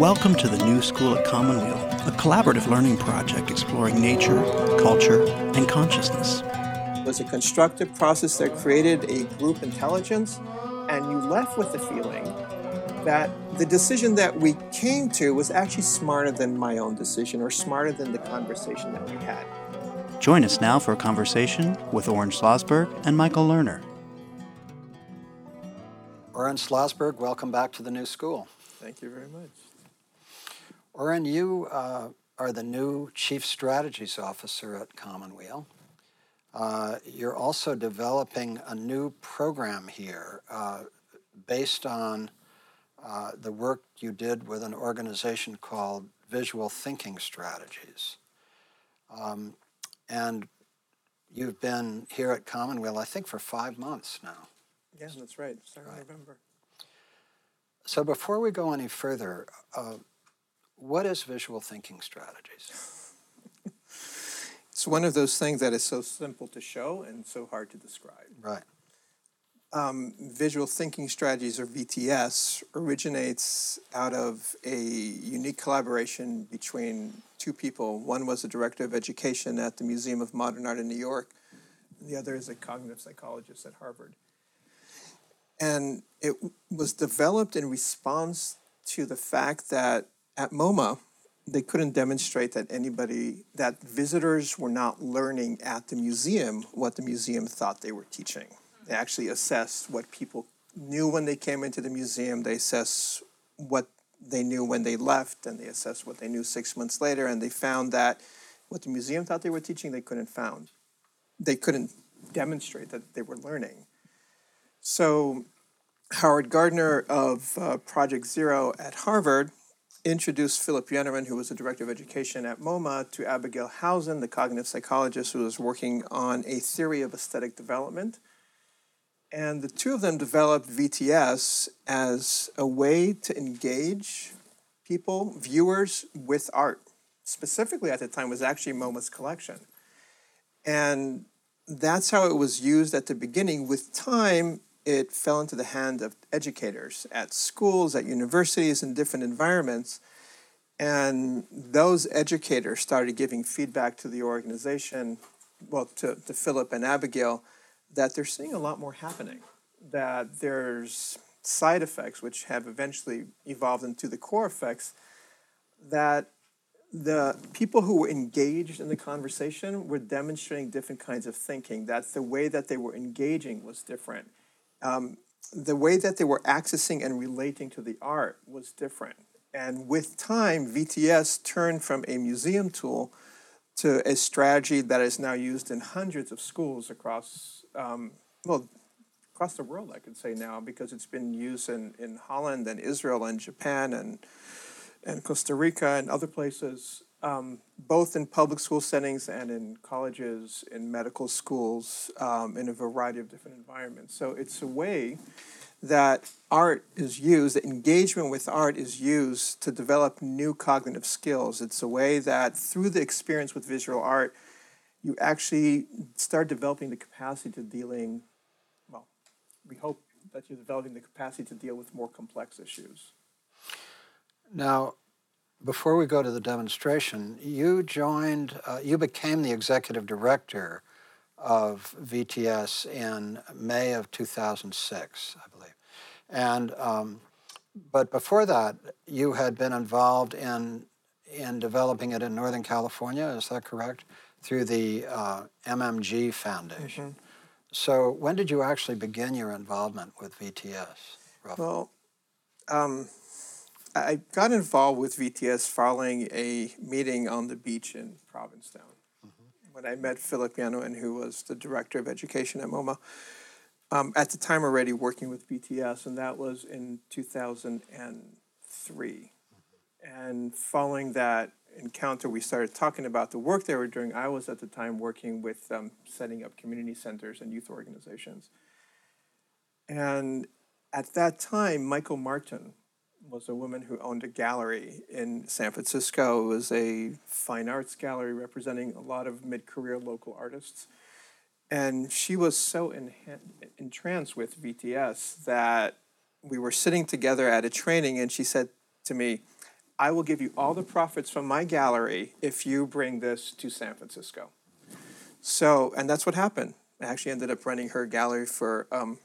Welcome to the New School at Commonweal, a collaborative learning project exploring nature, culture, and consciousness. It was a constructive process that created a group intelligence, and you left with the feeling that the decision that we came to was actually smarter than my own decision or smarter than the conversation that we had. Join us now for a conversation with Oren Schlossberg and Michael Lerner. Oren Schlossberg, welcome back to the new school. Thank you very much. Oren, you uh, are the new Chief Strategies Officer at Commonweal. Uh, you're also developing a new program here uh, based on uh, the work you did with an organization called Visual Thinking Strategies. Um, and you've been here at Commonweal, I think, for five months now. Yeah, that's right. Starting right. November. So before we go any further, uh, what is visual thinking strategies? it's one of those things that is so simple to show and so hard to describe. Right. Um, visual thinking strategies, or VTS, originates out of a unique collaboration between two people. One was a director of education at the Museum of Modern Art in New York, and the other is a cognitive psychologist at Harvard. And it was developed in response to the fact that at MoMA, they couldn't demonstrate that anybody, that visitors were not learning at the museum what the museum thought they were teaching. They actually assessed what people knew when they came into the museum, they assessed what they knew when they left, and they assessed what they knew six months later, and they found that what the museum thought they were teaching, they couldn't found. They couldn't demonstrate that they were learning. So Howard Gardner of uh, Project Zero at Harvard introduced Philip Yenawine, who was the director of education at MoMA, to Abigail Housen, the cognitive psychologist who was working on a theory of aesthetic development. And the two of them developed VTS as a way to engage people, viewers, with art. Specifically at the time was actually MoMA's collection. And that's how it was used at the beginning. With time, it fell into the hand of educators at schools, at universities, in different environments. And those educators started giving feedback to the organization, well, to, to Philip and Abigail, that they're seeing a lot more happening, that there's side effects, which have eventually evolved into the core effects, that the people who were engaged in the conversation were demonstrating different kinds of thinking, that the way that they were engaging was different um, the way that they were accessing and relating to the art was different. And with time, VTS turned from a museum tool to a strategy that is now used in hundreds of schools across, um, well, across the world, I could say now, because it's been used in, in Holland and Israel and Japan and, and Costa Rica and other places um, both in public school settings and in colleges, in medical schools, um, in a variety of different environments. So it's a way that art is used, that engagement with art is used to develop new cognitive skills. It's a way that through the experience with visual art, you actually start developing the capacity to dealing, well, we hope that you're developing the capacity to deal with more complex issues. Now, before we go to the demonstration, you joined, uh, you became the executive director of VTS in May of 2006, I believe. And, um, but before that, you had been involved in, in developing it in Northern California, is that correct? Through the uh, MMG Foundation. Mm-hmm. So when did you actually begin your involvement with VTS? Roughly? Well, um, I got involved with VTS following a meeting on the beach in Provincetown mm-hmm. when I met Philip Yenawine, who was the director of education at MoMA. Um, at the time, already working with VTS, and that was in 2003. Mm-hmm. And following that encounter, we started talking about the work they were doing. I was at the time working with um, setting up community centers and youth organizations. And at that time, Michael Martin, was a woman who owned a gallery in San Francisco. It was a fine arts gallery representing a lot of mid career local artists. And she was so entranced with VTS that we were sitting together at a training, and she said to me, I will give you all the profits from my gallery if you bring this to San Francisco. So, and that's what happened. I actually ended up running her gallery for um,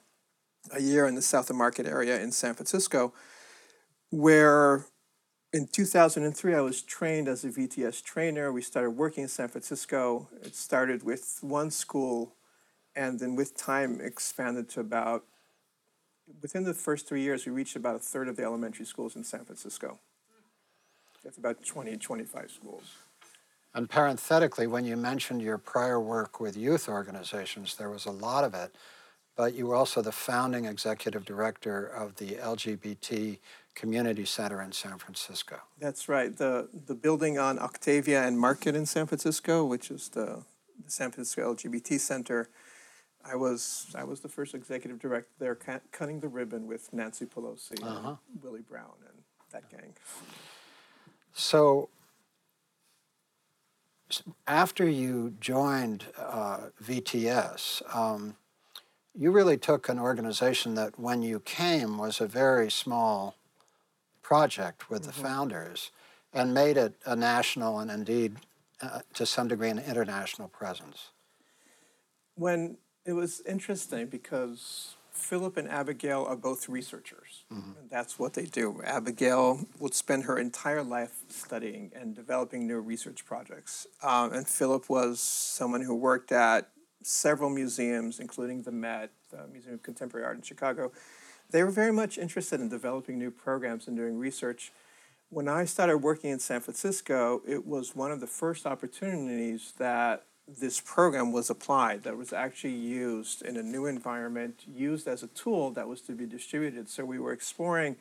a year in the South of Market area in San Francisco, where in 2003 I was trained as a VTS trainer. We started working in San Francisco. It started with one school and then with time expanded to about within the first three years we reached about a third of the elementary schools in san francisco that's about 20 25 schools and parenthetically when you mentioned your prior work with youth organizations there was a lot of it but you were also the founding executive director of the lgbt community center in san francisco that's right the, the building on octavia and market in san francisco which is the, the san francisco lgbt center I was I was the first executive director there, cutting the ribbon with Nancy Pelosi uh-huh. and Willie Brown and that gang. So, after you joined uh, VTS, um, you really took an organization that, when you came, was a very small project with mm-hmm. the founders, and made it a national and indeed, uh, to some degree, an international presence. When it was interesting because Philip and Abigail are both researchers. Mm-hmm. And that's what they do. Abigail would spend her entire life studying and developing new research projects. Um, and Philip was someone who worked at several museums, including the Met, the Museum of Contemporary Art in Chicago. They were very much interested in developing new programs and doing research. When I started working in San Francisco, it was one of the first opportunities that this program was applied, that was actually used in a new environment, used as a tool that was to be distributed. So we were exploring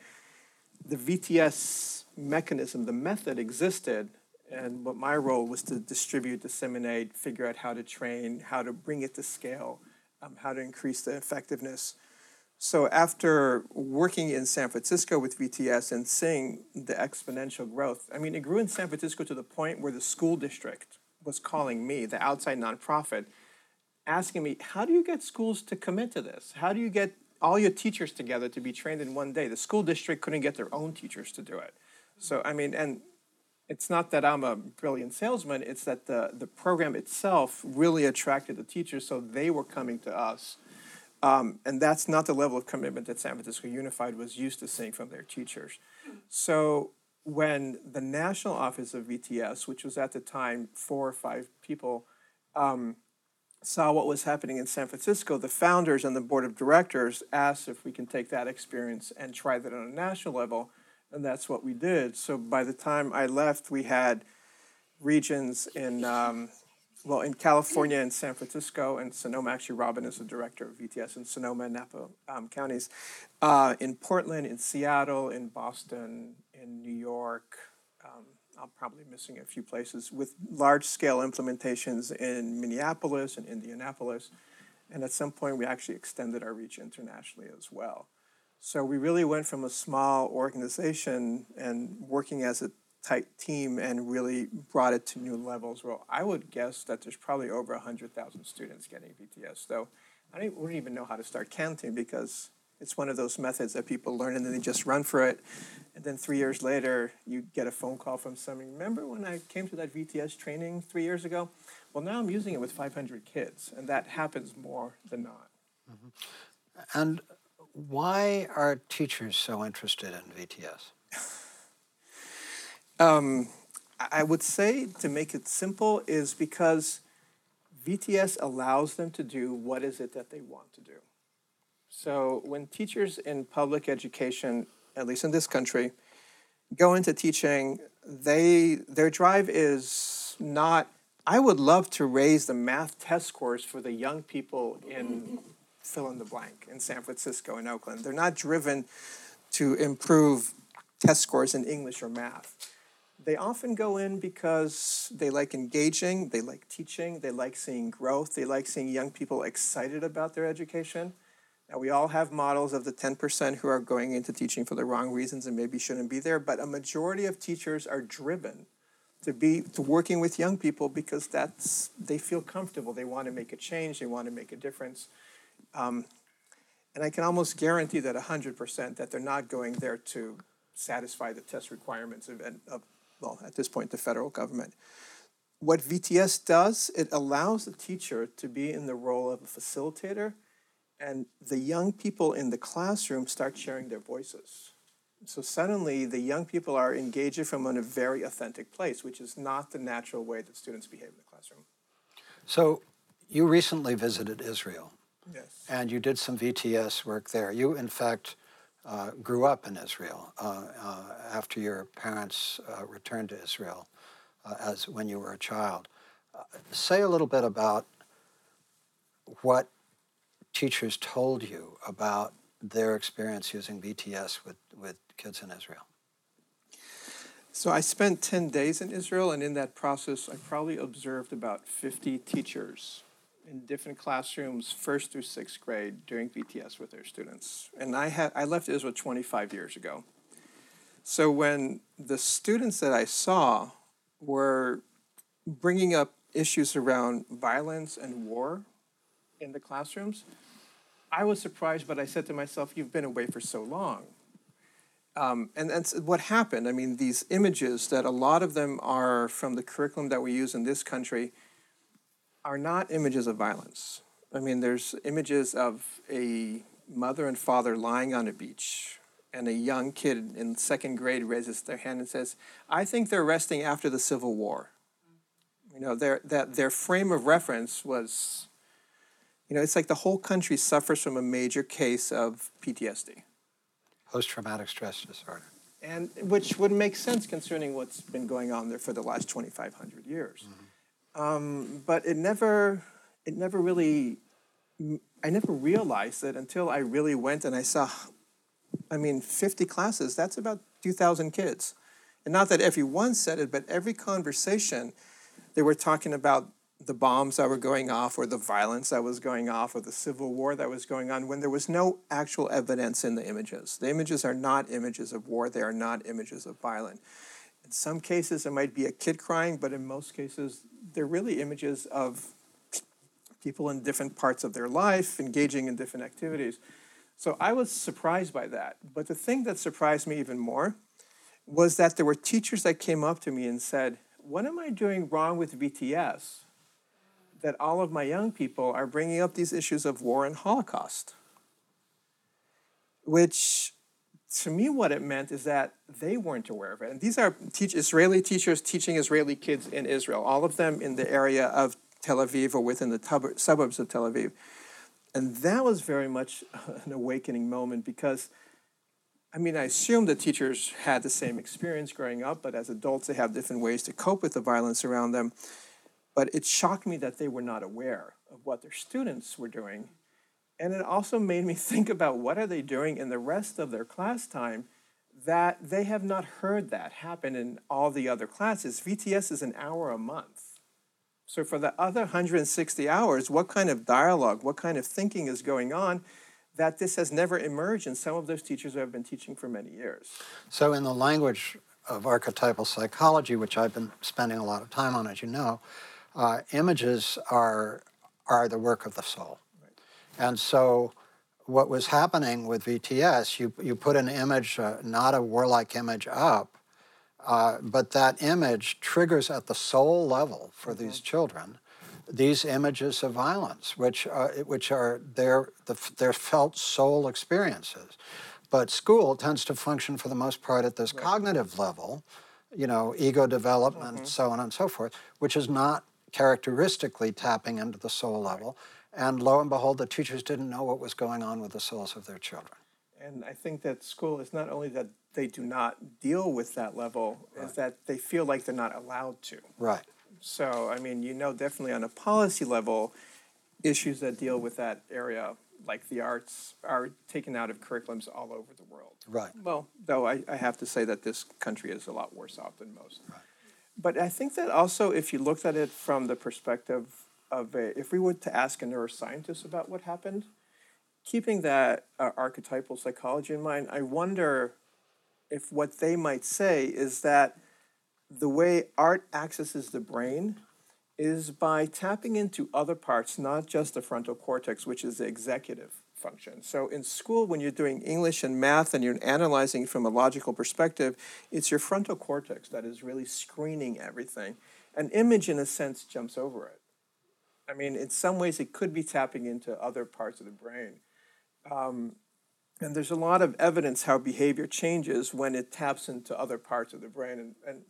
the VTS mechanism, the method existed, and what my role was to distribute, disseminate, figure out how to train, how to bring it to scale, um, how to increase the effectiveness. So after working in San Francisco with VTS and seeing the exponential growth, I mean, it grew in San Francisco to the point where the school district was calling me, the outside nonprofit, asking me, how do you get schools to commit to this? How do you get all your teachers together to be trained in one day? The school district couldn't get their own teachers to do it. So, I mean, and it's not that I'm a brilliant salesman, it's that the, the program itself really attracted the teachers, so they were coming to us. Um, and that's not the level of commitment that San Francisco Unified was used to seeing from their teachers. So when the national office of VTS, which was at the time four or five people, um, saw what was happening in San Francisco, the founders and the board of directors asked if we can take that experience and try that on a national level, and that's what we did. So by the time I left, we had regions in um, well, in California and San Francisco and Sonoma, actually, Robin is the director of VTS in Sonoma and Napa um, counties. Uh, in Portland, in Seattle, in Boston, in New York. Um, I'm probably missing a few places with large scale implementations in Minneapolis and Indianapolis. And at some point, we actually extended our reach internationally as well. So we really went from a small organization and working as a tight team and really brought it to new levels. Well, I would guess that there's probably over 100,000 students getting VTS. So I don't, wouldn't even know how to start counting because it's one of those methods that people learn and then they just run for it. And then three years later, you get a phone call from someone. Remember when I came to that VTS training three years ago? Well, now I'm using it with 500 kids, and that happens more than not. Mm-hmm. And why are teachers so interested in VTS? um, I would say, to make it simple, is because VTS allows them to do what is it that they want to do. So when teachers in public education, at least in this country, go into teaching, they their drive is not I would love to raise the math test scores for the young people in fill in the blank in San Francisco and Oakland. They're not driven to improve test scores in English or math. They often go in because they like engaging, they like teaching, they like seeing growth, they like seeing young people excited about their education. Now, we all have models of the 10% who are going into teaching for the wrong reasons and maybe shouldn't be there, but a majority of teachers are driven to be to working with young people because that's they feel comfortable. They want to make a change. They want to make a difference. Um, and I can almost guarantee that 100% that they're not going there to satisfy the test requirements of, of, well, at this point, the federal government. What VTS does, it allows the teacher to be in the role of a facilitator, and the young people in the classroom start sharing their voices. So suddenly, the young people are engaging from a very authentic place, which is not the natural way that students behave in the classroom. So, you recently visited Israel. Yes. And you did some VTS work there. You, in fact, uh, grew up in Israel uh, uh, after your parents uh, returned to Israel as when you were a child. Say a little bit about what teachers told you about their experience using VTS with, with kids in Israel. So I spent 10 days in Israel, and in that process, I probably observed about 50 teachers in different classrooms, first through sixth grade, doing VTS with their students. And I had I left Israel 25 years ago. So when the students that I saw were bringing up issues around violence and war in the classrooms, I was surprised, but I said to myself, "You've been away for so long." Um, and that's what happened. I mean, these images that a lot of them are from the curriculum that we use in this country are not images of violence. I mean, there's images of a mother and father lying on a beach, and a young kid in second grade raises their hand and says, I think they're resting after the Civil War. You know, their, that their frame of reference was, you know, it's like the whole country suffers from a major case of PTSD. Post traumatic stress disorder. And which would make sense concerning what's been going on there for the last 2,500 years. Mm-hmm. Um, but it never, it never really, I never realized it until I really went and I saw, I mean, 50 classes, that's about 2,000 kids. And not that everyone said it, but every conversation, they were talking about the bombs that were going off or the violence that was going off or the civil war that was going on when there was no actual evidence in the images. The images are not images of war, they are not images of violence. In some cases, it might be a kid crying, but in most cases, they're really images of people in different parts of their life engaging in different activities. So I was surprised by that. But the thing that surprised me even more was that there were teachers that came up to me and said, What am I doing wrong with VTS that all of my young people are bringing up these issues of war and Holocaust? Which to me, what it meant is that they weren't aware of it. And these are teach, Israeli teachers teaching Israeli kids in Israel, all of them in the area of Tel Aviv or within the tub- suburbs of Tel Aviv. And that was very much an awakening moment because, I mean, I assume the teachers had the same experience growing up, but as adults, they have different ways to cope with the violence around them. But it shocked me that they were not aware of what their students were doing and it also made me think about what are they doing in the rest of their class time that they have not heard that happen in all the other classes. VTS is an hour a month. So for the other 160 hours, what kind of dialogue, what kind of thinking is going on that this has never emerged in some of those teachers who have been teaching for many years? So in the language of archetypal psychology, which I've been spending a lot of time on, as you know, uh, images are, are the work of the soul. And so what was happening with VTS, you, you put an image, uh, not a warlike image up, uh, but that image triggers at the soul level for mm-hmm. these children these images of violence, which are, which are their, the, their felt soul experiences. But school tends to function for the most part at this right. cognitive level, you know, ego development, mm-hmm. so on and so forth, which is not characteristically tapping into the soul level. And lo and behold, the teachers didn't know what was going on with the souls of their children. And I think that school is not only that they do not deal with that level, right. is that they feel like they're not allowed to. Right. So, I mean, you know, definitely on a policy level, issues that deal with that area, like the arts, are taken out of curriculums all over the world. Right. Well, though I, I have to say that this country is a lot worse off than most. Right. But I think that also, if you looked at it from the perspective of a, if we were to ask a neuroscientist about what happened, keeping that uh, archetypal psychology in mind, I wonder if what they might say is that the way art accesses the brain is by tapping into other parts, not just the frontal cortex, which is the executive function. So in school, when you're doing English and math and you're analyzing from a logical perspective, it's your frontal cortex that is really screening everything. An image, in a sense, jumps over it. I mean, in some ways, it could be tapping into other parts of the brain. Um, and there's a lot of evidence how behavior changes when it taps into other parts of the brain. And, and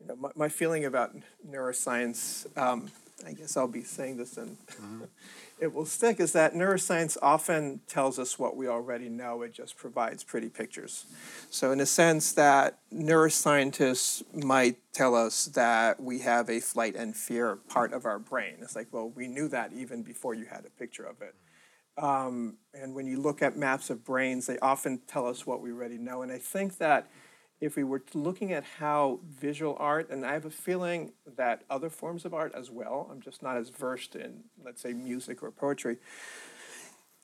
you know, my, my feeling about neuroscience, um, I guess I'll be saying this and mm-hmm. it will stick, is that neuroscience often tells us what we already know. It just provides pretty pictures. So, in a sense, that neuroscientists might tell us that we have a flight and fear part of our brain. It's like, well, we knew that even before you had a picture of it. Um, and when you look at maps of brains, they often tell us what we already know. And I think that if we were looking at how visual art, and I have a feeling that other forms of art as well, I'm just not as versed in, let's say, music or poetry.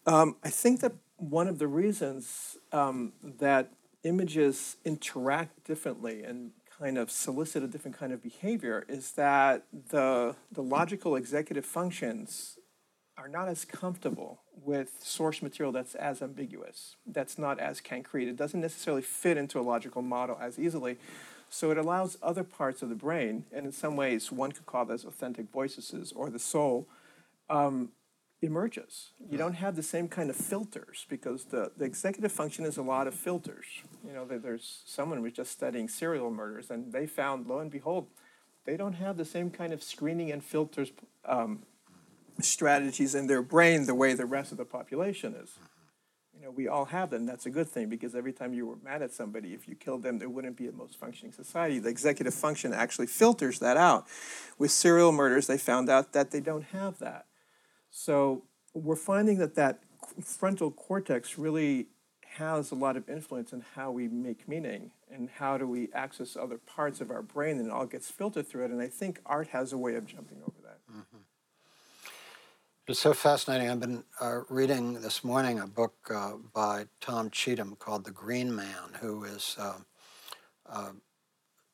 Um, I think that one of the reasons um, that images interact differently and kind of solicit a different kind of behavior is that the, the logical executive functions are not as comfortable with source material that's as ambiguous, that's not as concrete. It doesn't necessarily fit into a logical model as easily. So it allows other parts of the brain, and in some ways, one could call this authentic voices or the soul, um, emerges. You don't have the same kind of filters because the, the executive function is a lot of filters. You know, there's someone who was just studying serial murders, and they found, lo and behold, they don't have the same kind of screening and filters um, strategies in their brain the way the rest of the population is. You know, we all have them. That's a good thing because every time you were mad at somebody, if you killed them, there wouldn't be a most functioning society. The executive function actually filters that out. With serial murders, they found out that they don't have that. So we're finding that that frontal cortex really has a lot of influence in how we make meaning and how do we access other parts of our brain and it all gets filtered through it. And I think art has a way of jumping over that. It's so fascinating. I've been uh, reading this morning a book uh, by Tom Cheetham called The Green Man, who is uh, uh,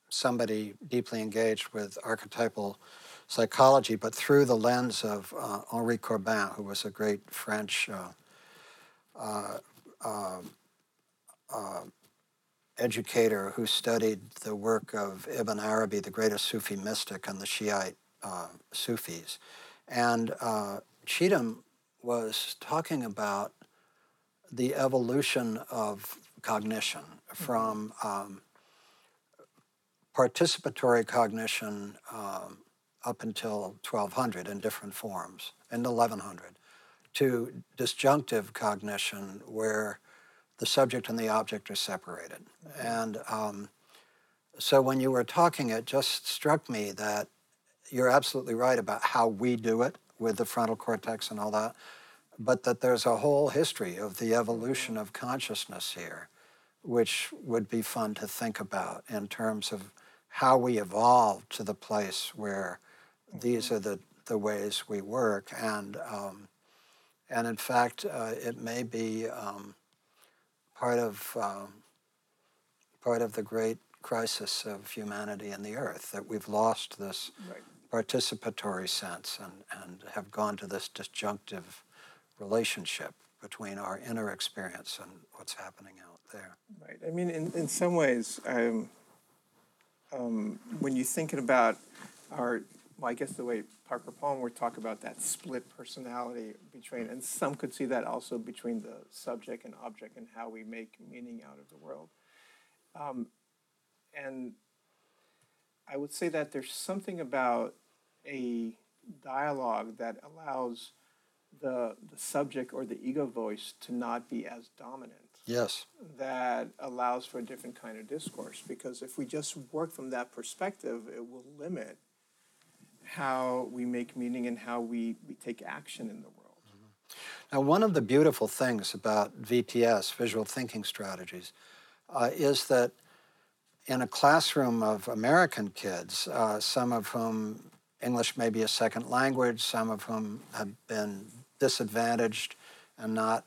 somebody deeply engaged with archetypal psychology, but through the lens of uh, Henri Corbin, who was a great French uh, educator who studied the work of Ibn Arabi, the greatest Sufi mystic, and the Shiite Sufis. And Cheetham was talking about the evolution of cognition from um, participatory cognition um, up until 1200 in different forms, in 1100, to disjunctive cognition where the subject and the object are separated. And um, so when you were talking, it just struck me that you're absolutely right about how we do it with the frontal cortex and all that, but that there's a whole history of the evolution of consciousness here, which would be fun to think about in terms of how we evolved to the place where these are the, the ways we work. And, um, and in fact, uh, it may be um, part, of, um, part of the great crisis of humanity and the earth, that we've lost this right participatory sense and, and have gone to this disjunctive relationship between our inner experience and what's happening out there. Right. I mean, in, in some ways, um, um, when you're thinking about our, well, I guess the way Parker Palmer would talk about that split personality between, and some could see that also between the subject and object and how we make meaning out of the world. Um, and I would say that there's something about a dialogue that allows the the subject or the ego voice to not be as dominant. Yes. That allows for a different kind of discourse because if we just work from that perspective, it will limit how we make meaning and how we, we take action in the world. Mm-hmm. Now, one of the beautiful things about VTS, visual thinking strategies, uh, is that in a classroom of American kids, uh, some of whom English may be a second language, some of whom have been disadvantaged and not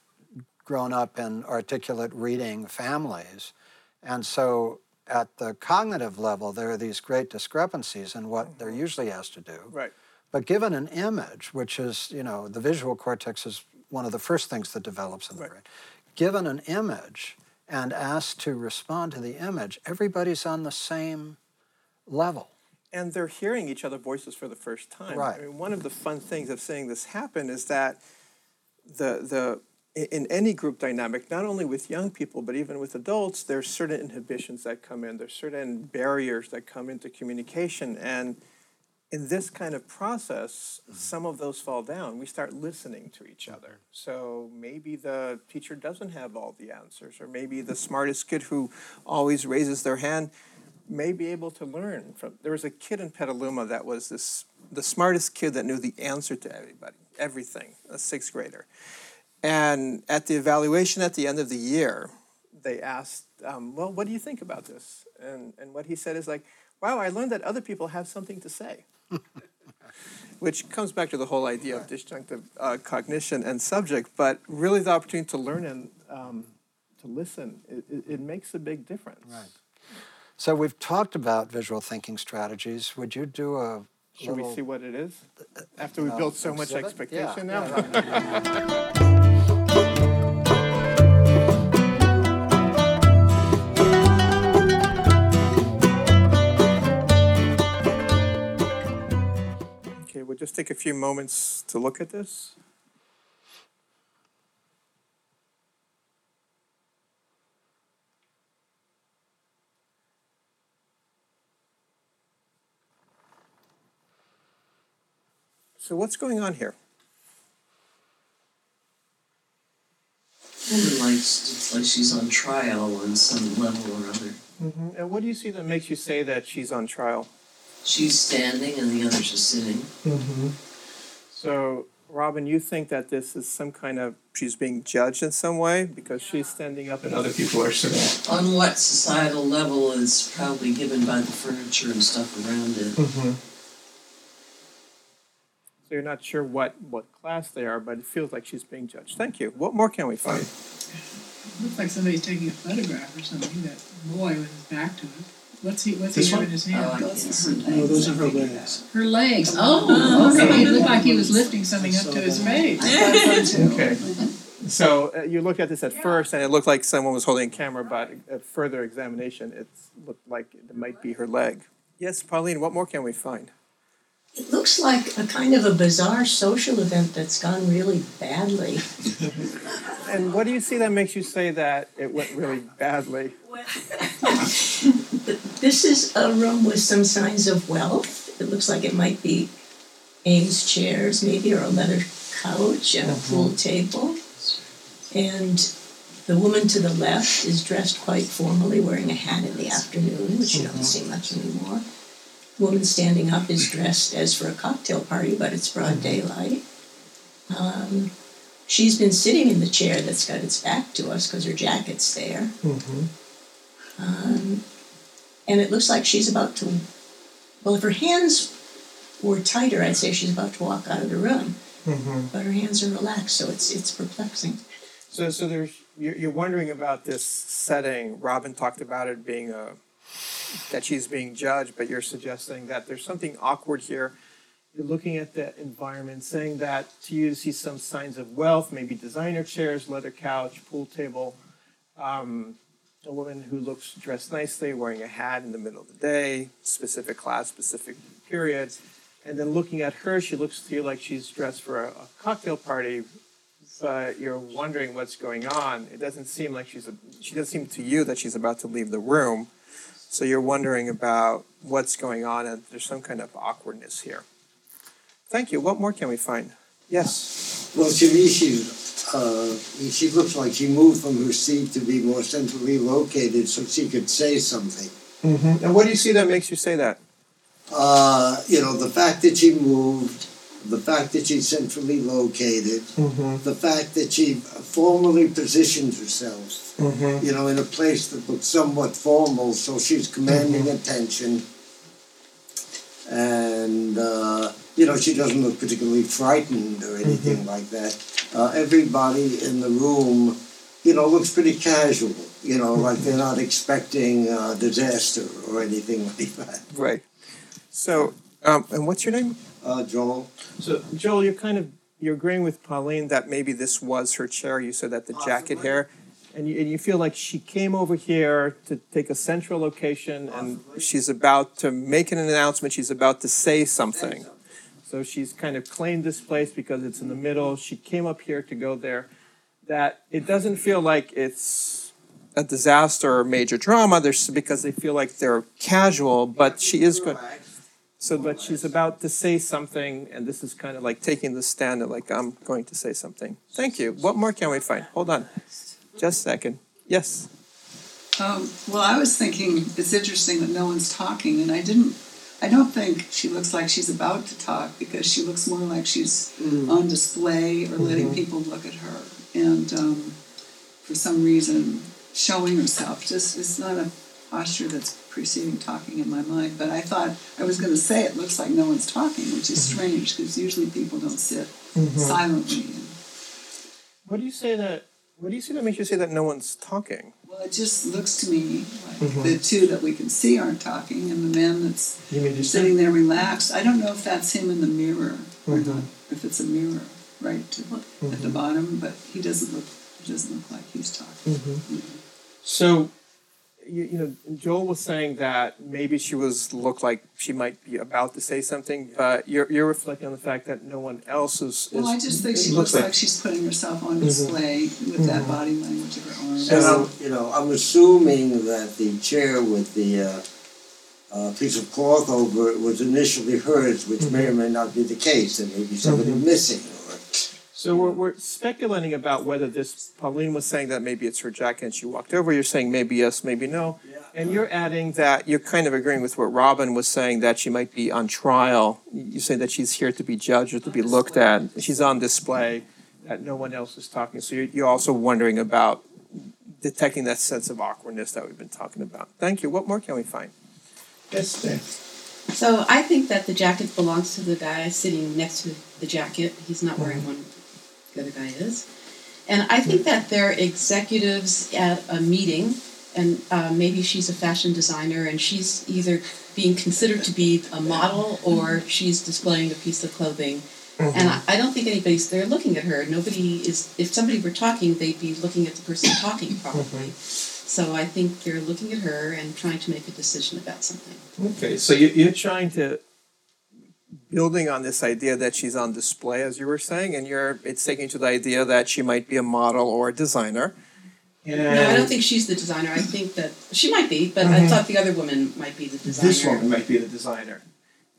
grown up in articulate reading families. And so at the cognitive level, there are these great discrepancies in what they're usually asked to do. Right. But given an image, which is, you know, the visual cortex is one of the first things that develops in the Right. brain. Given an image and asked to respond to the image, everybody's on the same level. and they're hearing each other voices for the first time. Right. I mean, one of the fun things of seeing this happen is that the the in any group dynamic, not only with young people but even with adults, there's certain inhibitions that come in. There's certain barriers that come into communication, and in this kind of process, some of those fall down. We start listening to each other. So maybe the teacher doesn't have all the answers, or maybe the smartest kid who always raises their hand may be able to learn from. There was a kid in Petaluma that was this the smartest kid that knew the answer to everybody, everything, a sixth grader. And at the evaluation at the end of the year, they asked, um, "Well, what do you think about this?" And and what he said is like, "Wow, I learned that other people have something to say." Which comes back to the whole idea of disjunctive uh, cognition and subject, but really the opportunity to learn and um, to listen, it, it, makes a big difference. Right. So we've talked about visual thinking strategies. Would you do a Should little, we see what it is? After we uh, built so much expectation Yeah, now? yeah, just take a few moments to look at this. So what's going on here? Woman likes, it's like she's on trial on some level or other. Mm-hmm. And what do you see that makes you say that she's on trial? She's standing and the others are sitting. Mm-hmm. So, Robin, you think that this is some kind of, she's being judged in some way because she's standing up and other people are sitting? On what societal level is probably given by the furniture and stuff around it. Mm-hmm. So you're not sure what, what class they are, but it feels like she's being judged. Thank you. What more can we find? Looks like somebody's taking a photograph or something, that boy with his back to it. What's he, what's This he have one? in his Oh, hand? I. No, those are her legs. Her legs, oh, okay, it looked like he was lifting something up to his face. Okay. So uh, you looked at this at first and it looked like someone was holding a camera, but at further examination, it looked like it might be her leg. Yes, Pauline, what more can we find? It looks like a kind of a bizarre social event that's gone really badly. And what do you see that makes you say that it went really badly? This is a room with some signs of wealth. It looks like it might be Eames chairs, maybe, or a leather couch and a pool mm-hmm. table. And the woman to the left is dressed quite formally, wearing a hat in the afternoon, which you don't mm-hmm. see much anymore. The woman standing up is dressed as for a cocktail party, but it's broad daylight. Um, she's been sitting in the chair that's got its back to us because her jacket's there. Um, and it looks like she's about to, well, if her hands were tighter, I'd say she's about to walk out of the room. But her hands are relaxed, so it's it's perplexing. So, so there's you're, you're wondering about this setting. Robin talked about it being a that she's being judged, but you're suggesting that there's something awkward here. You're looking at the environment, saying that to you see some signs of wealth, maybe designer chairs, leather couch, pool table. Um, a woman who looks dressed nicely, wearing a hat in the middle of the day, specific class, specific period. And then looking at her, she looks to you like she's dressed for a, a cocktail party, but you're wondering what's going on. It doesn't seem like she's a, she doesn't seem to you that she's about to leave the room. So you're wondering about what's going on and there's some kind of awkwardness here. Thank you. What more can we find? Yes. Well, to me, she, uh, she looks like she moved from her seat to be more centrally located so she could say something. Mm-hmm. And what do you see that makes you say that? Uh, you know, the fact that she moved, the fact that she's centrally located, Mm-hmm. the fact that she formally positioned herself, Mm-hmm. you know, in a place that looks somewhat formal, so she's commanding attention. And, uh, you know, she doesn't look particularly frightened or anything like that. Uh, everybody in the room, you know, looks pretty casual, you know, like they're not expecting uh, disaster or anything like that. Right. So, um, and what's your name? Uh, Joel? So, Joel, you're kind of you're agreeing with Pauline that maybe this was her chair, you said that the jacket hair. And you, and you feel like she came over here to take a central location and she's about to make an announcement, she's about to say something. So she's kind of claimed this place because it's in the middle, she came up here to go there. That it doesn't feel like it's a disaster or major drama, there's, because they feel like they're casual, but she is going. So, but she's about to say something, and this is kind of like taking the stand, and like, I'm going to say something. Thank you. What more can we find? Hold on. Just a second. Yes. Um, well, I was thinking it's interesting that no one's talking, and I didn't. I don't think she looks like she's about to talk because she looks more like she's on display or letting people look at her, and um, for some reason showing herself. Just it's not a posture that's preceding talking in my mind. But I thought I was going to say it looks like no one's talking, which is strange because usually people don't sit silently. And, What do you say that? What do you say that makes you say that no one's talking? well, it just looks to me like the two that we can see aren't talking, and the man that's You sitting there relaxed. I don't know if that's him in the mirror or not. If it's a mirror, right to, at the bottom, but he doesn't look. He doesn't look like he's talking. Mm-hmm. So, you, you know, Joel was saying that maybe she was looked like she might be about to say something, but you're you're reflecting on the fact that no one else is. is Well, I just think she it looks like she's putting herself on display with that body language of her arms. And I'm, you know, I'm assuming that the chair with the uh, uh, piece of cloth over it was initially hers, which may or may not be the case. There may be somebody missing. Or, So we're, we're speculating about whether this, Pauline was saying that maybe it's her jacket and she walked over, you're saying maybe yes, maybe no. And you're adding that, you're kind of agreeing with what Robin was saying, that she might be on trial. You say that she's here to be judged or to be looked at, she's on display, that no one else is talking. So you're, you're also wondering about detecting that sense of awkwardness that we've been talking about. Thank you, what more can we find? Yes, Dan. So I think that the jacket belongs to the guy sitting next to the jacket. He's not wearing one, the other guy is. And I think that they're executives at a meeting, and uh, maybe she's a fashion designer, and she's either being considered to be a model or she's displaying a piece of clothing. And I, I don't think anybody's there looking at her. Nobody is, if somebody were talking, they'd be looking at the person talking, probably. So I think they're looking at her and trying to make a decision about something. Okay, so you, you're trying to building on this idea that she's on display, as you were saying, and you're it's taking to the idea that she might be a model or a designer. And No, I don't think she's the designer. I think that she might be, but I mm-hmm. thought the other woman might be the designer. this woman might be the designer.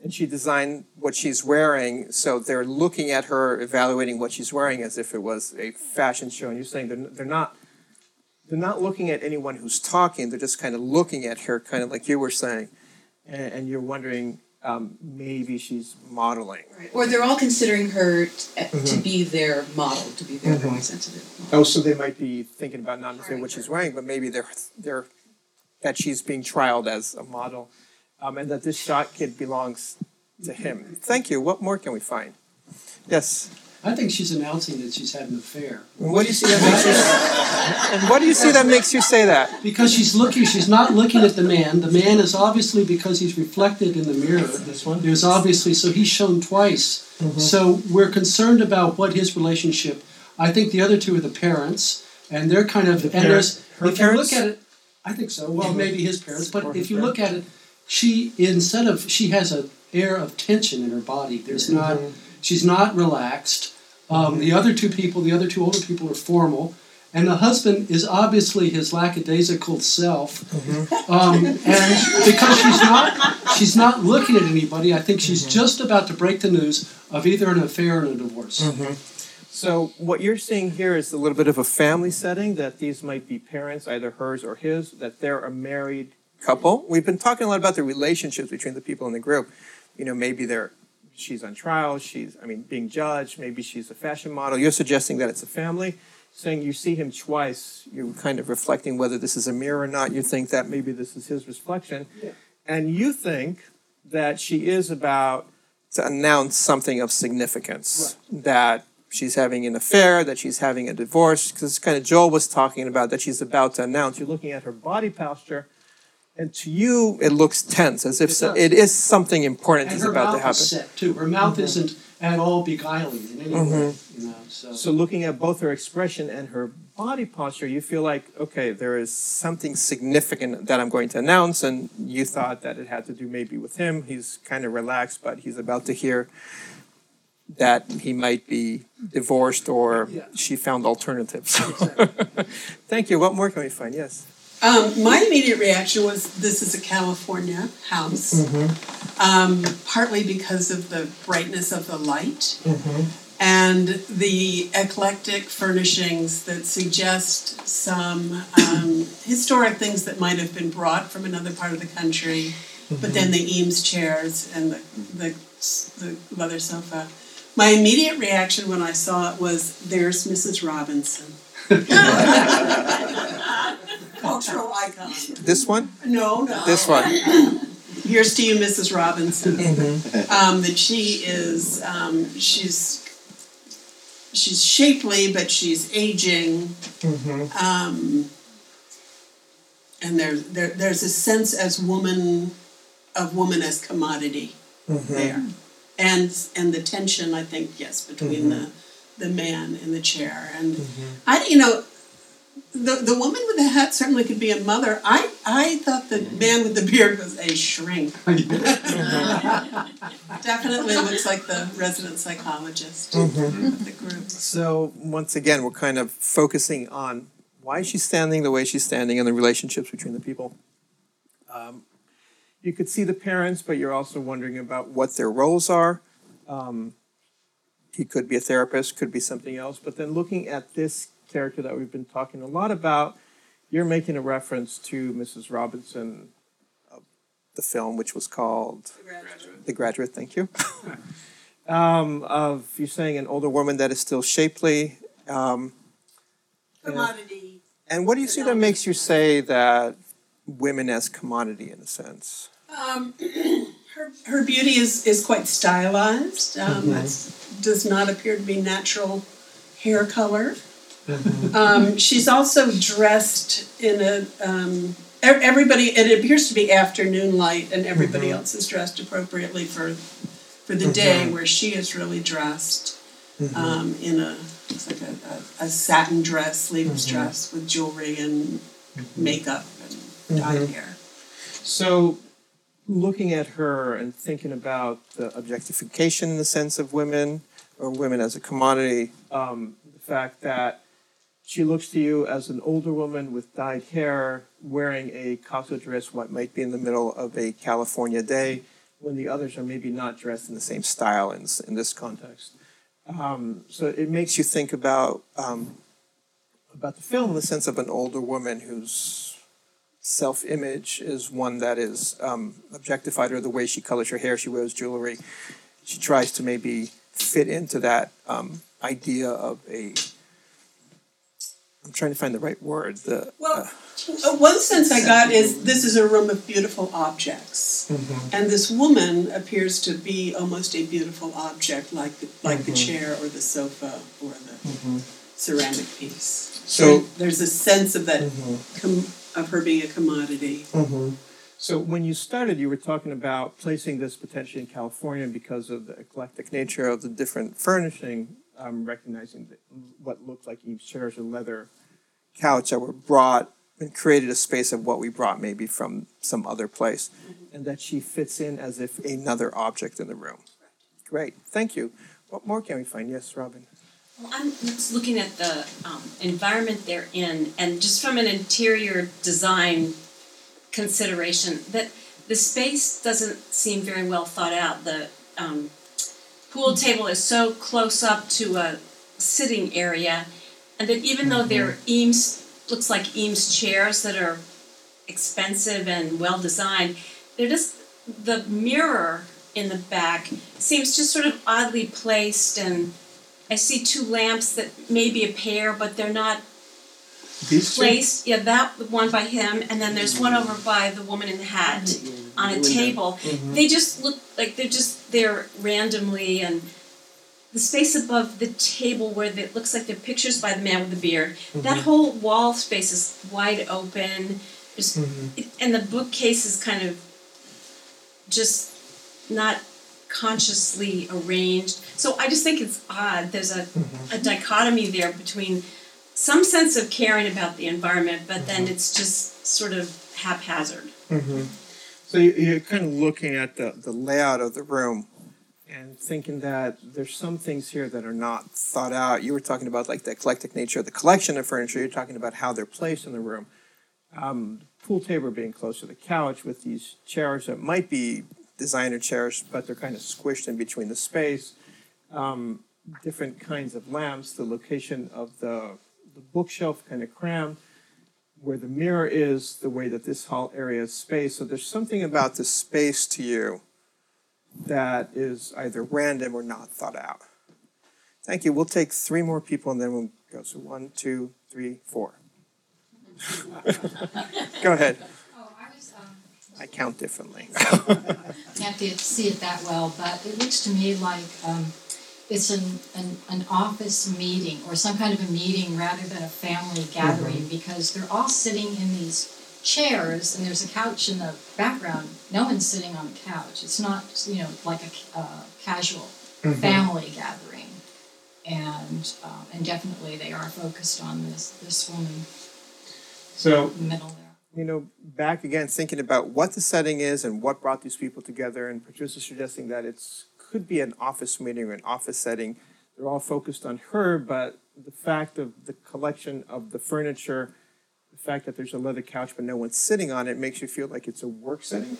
And she designed what she's wearing, so they're looking at her, evaluating what she's wearing as if it was a fashion show. And you're saying they're, they're not they're not looking at anyone who's talking. They're just kind of looking at her, kind of like you were saying, and, and you're wondering um, maybe she's modeling. Right. Or they're all considering her t- uh, Mm-hmm. to be their model, to be their representative. Oh, so they might be thinking about not necessarily what she's wearing, but maybe they're they're that she's being trialed as a model, um, and that this shot kid belongs to him. Thank you. What more can we find? Yes. I think she's announcing that she's had an affair. What do you see that makes you? and what do you see that makes you say that? Because she's looking, she's not looking at the man. The man is obviously because he's reflected in the mirror. This one. There's obviously, so he's shown twice. Mm-hmm. So we're concerned about what his relationship. I think the other two are the parents, and they're kind of. The and there's, parents- her if you look at it, I think so. Well, mm-hmm. maybe his parents, but if you look at it, she instead of she has an air of tension in her body. There's mm-hmm. not. She's not relaxed. Um, the other two people, the other two older people, are formal. And the husband is obviously his lackadaisical self, um, and because she's not, she's not looking at anybody. I think she's just about to break the news of either an affair or a divorce. So what you're seeing here is a little bit of a family setting that these might be parents, either hers or his, that they're a married couple. We've been talking a lot about the relationships between the people in the group. You know, maybe they're she's on trial, she's I mean being judged, maybe she's a fashion model. You're suggesting that it's a family. Saying you see him twice, you're kind of reflecting whether this is a mirror or not. You think that maybe this is his reflection. And you think that she is about to announce something of significance. That she's having an affair, that she's having a divorce, because kind of Joel was talking about that she's about to announce. You're looking at her body posture, And to you, it looks tense, as if It so, it is something important And is about to happen. Her mouth is set too. Her mouth mm-hmm. isn't at all beguiling in any mm-hmm. way, you know. So, So looking at both her expression and her body posture, you feel like, okay, there is something significant that I'm going to announce, and you thought that it had to do maybe with him. He's kind of relaxed, but he's about to hear that he might be divorced or Yeah. she found alternatives. Thank you. What more can we find? Yes. Um, my immediate reaction was this is a California house, um, partly because of the brightness of the light and the eclectic furnishings that suggest some um, historic things that might have been brought from another part of the country. But then the Eames chairs and the, the, the leather sofa. My immediate reaction when I saw it was, "There's Mrs. Robinson." Cultural icon. This one? No, no. This one. Here's to you, Mrs. Robinson. Um, that she is, um, she's, she's shapely, but she's aging. Um, and there, there, there's a sense as woman, of woman as commodity there. And, and the tension, I think, yes, between the, the man in the chair. And I, you know, the the woman with the hat certainly could be a mother. I I thought the man with the beard was a shrink. Definitely looks like the resident psychologist of the group. So once again, we're kind of focusing on why she's standing the way she's standing and the relationships between the people. Um, you could see the parents, but you're also wondering about what their roles are. Um, he could be a therapist, could be something else. But then looking at this character that we've been talking a lot about, you're making a reference to Mrs. Robinson of the film, which was called The Graduate. Thank you. um, of you're saying an older woman that is still shapely. Um, Commodity. and what do you see that makes you say that women as commodity in a sense? Um, her her beauty is is quite stylized. Um, that's, does not appear to be natural hair color. Um, she's also dressed in a um, everybody. It appears to be afternoon light, and everybody else is dressed appropriately for for the day, where she is really dressed um, in a looks like a, a, a satin dress, sleeveless dress with jewelry and makeup and dyed hair. So, looking at her and thinking about the objectification in the sense of women or women as a commodity, um, the fact that she looks to you as an older woman with dyed hair, wearing a casa dress, what might be in the middle of a California day, when the others are maybe not dressed in the same style in, in this context. Um, so it makes you think about um, about the film in the sense of an older woman whose self-image is one that is um, objectified, or the way she colors her hair, she wears jewelry. She tries to maybe fit into that um, idea of a. I'm trying to find the right word. The Well, uh, uh, one sense I got is this is a room of beautiful objects, mm-hmm. and this woman appears to be almost a beautiful object, like the, like the mm-hmm. chair or the sofa or the mm-hmm. ceramic piece. So- there's a sense of that com- of her being a commodity. So when you started, you were talking about placing this potentially in California because of the eclectic nature of the different furnishing, um, recognizing what looked like chairs or leather couch that were brought and created a space of what we brought maybe from some other place, and that she fits in as if another object in the room. Great, thank you. What more can we find? Yes, Robin. Well, I'm just looking at the um, environment they're in, and just from an interior design consideration, that the space doesn't seem very well thought out. The um, pool mm-hmm. table is so close up to a sitting area, and that even though they're mm-hmm. Eames, looks like Eames chairs that are expensive and well designed, they're just the mirror in the back seems just sort of oddly placed and I see two lamps that may be a pair, but they're not These two? placed. Yeah, that one by him, and then there's one mm-hmm. over by the woman in the hat on a table. They just look like they're just there randomly, and the space above the table where it looks like the pictures by the man with the beard. That whole wall space is wide open. There's, Mm-hmm. and the bookcase is kind of just not consciously arranged. So I just think it's odd. There's a, Mm-hmm. a dichotomy there between some sense of caring about the environment, but Mm-hmm. then it's just sort of haphazard. So you, you're kind of looking at the, the layout of the room and thinking that there's some things here that are not thought out. You were talking about like the eclectic nature of the collection of furniture. You're talking about how they're placed in the room. Um, pool table being close to the couch with these chairs that might be designer chairs, but they're kind of squished in between the space. Um, different kinds of lamps, the location of the, the bookshelf kind of crammed where the mirror is, the way that this whole area is spaced. So there's something about the space to you that is either random or not thought out. Thank you. We'll take three more people and then we'll go. So one, two, three, four. go ahead. Oh, I was, um, I count differently. can't see it that well, but it looks to me like, um, it's an, an, an office meeting or some kind of a meeting rather than a family gathering because they're all sitting in these chairs and there's a couch in the background. No one's sitting on the couch. It's not, you know, like a uh, casual Mhm. family gathering. And, um, and definitely they are focused on this, this woman So middle there. you know, back again, thinking about what the setting is and what brought these people together, and Patricia suggesting that it's could be an office meeting or an office setting. They're all focused on her, but the fact of the collection of the furniture, the fact that there's a leather couch but no one's sitting on it makes you feel like it's a work setting.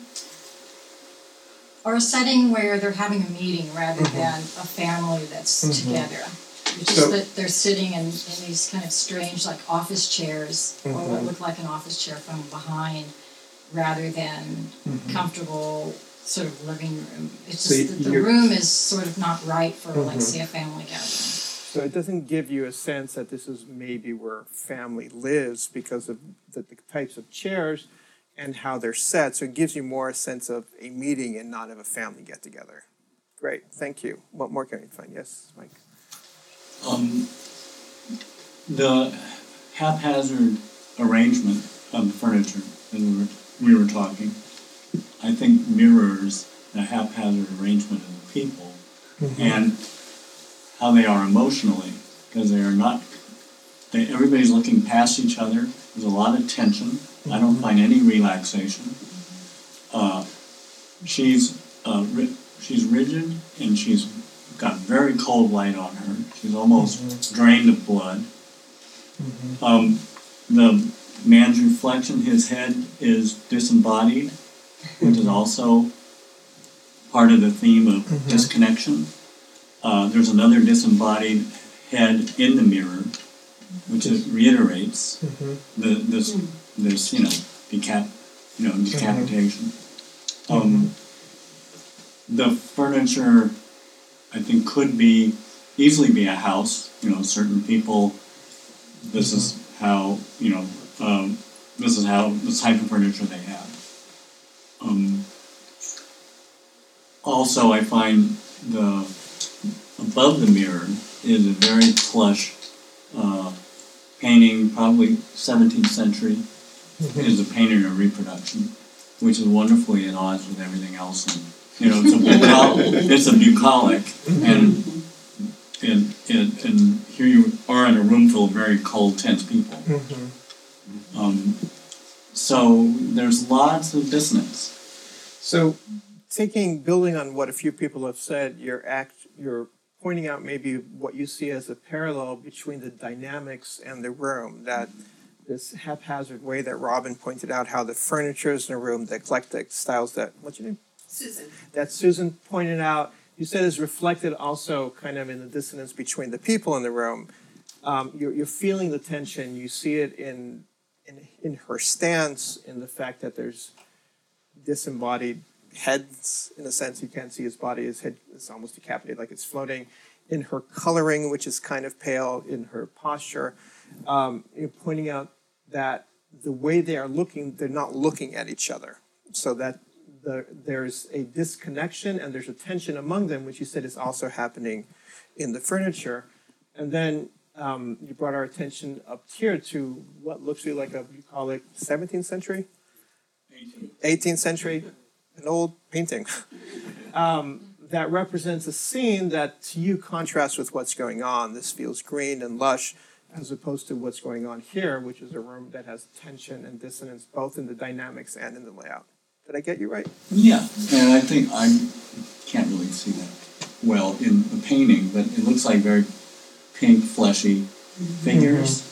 Or a setting where they're having a meeting rather Mhm. than a family that's Mhm. together. It's So- just that they're sitting in, in these kind of strange, like office chairs, or what Mhm. look like an office chair from behind, rather than Mhm. comfortable sort of living room. It's So just that the you're- room is sort of not right for like Mhm. say a family gathering. So it doesn't give you a sense that this is maybe where family lives because of the, the types of chairs and how they're set. So it gives you more a sense of a meeting and not of a family get together. Great, thank you. What more can we find? Yes, Mike. Um, the haphazard arrangement of the furniture that we were, we were talking, I think mirrors the haphazard arrangement of the people and how they are emotionally, because they are not, they, everybody's looking past each other. There's a lot of tension. I don't find any relaxation. Uh, she's uh, ri- she's rigid and she's got very cold light on her. She's almost drained of blood. Um, the man's reflection, his head is disembodied, which is also part of the theme of Mhm. disconnection. Uh, there's another disembodied head in the mirror, which is, reiterates the this this you know decap you know decapitation. Um, the furniture, I think, could be easily be a house. You know, certain people. This is how you know. Um, this is how the type of furniture they have. Um, also, I find the above the mirror is a very plush uh, painting, probably 17th century. Is a painting of reproduction, which is wonderfully at odds with everything else. And you know, it's a bucolic, it's a bucolic, and and, and and here you are in a room full of very cold, tense people. Um, so there's lots of dissonance. So, thinking, building on what a few people have said, you're act, you're pointing out maybe what you see as a parallel between the dynamics and the room. That this haphazard way that Robin pointed out, how the furniture is in a room, the eclectic styles that what's your name? Susan. That Susan pointed out. You said is reflected also kind of in the dissonance between the people in the room. Um, you're, you're feeling the tension. You see it in, in in her stance, in the fact that there's disembodied heads. In a sense you can't see his body. His head is almost decapitated like it's floating in her coloring which is kind of pale in her posture. Um, you're pointing out that the way they are looking they're not looking at each other. So that the, there's a disconnection and there's a tension among them which you said is also happening in the furniture. And then um, you brought our attention up here to what looks be like a, bucolic 17th century? 18th century, an old painting. um, that represents a scene that to you contrasts with what's going on. This feels green and lush as opposed to what's going on here, which is a room that has tension and dissonance both in the dynamics and in the layout. Did I get you right? Yeah, and I think I can't really see that well in the painting, but it looks like very pink, fleshy figures.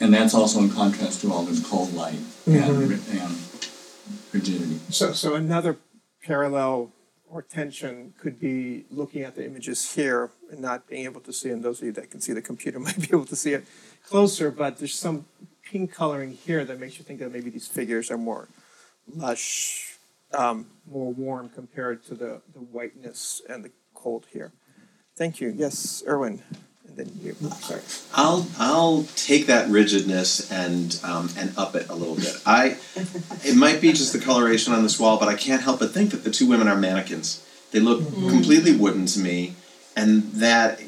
And that's also in contrast to all this cold light and, and rigidity. So, so another parallel or tension could be looking at the images here and not being able to see, and those of you that can see the computer might be able to see it closer, but there's some pink coloring here that makes you think that maybe these figures are more lush, um, more warm compared to the, the whiteness and the cold here. Thank you. Yes, Erwin. And then you. Sorry. I'll I'll take that rigidness and um, and up it a little bit. I it might be just the coloration on this wall, but I can't help but think that the two women are mannequins. They look completely wooden to me, and that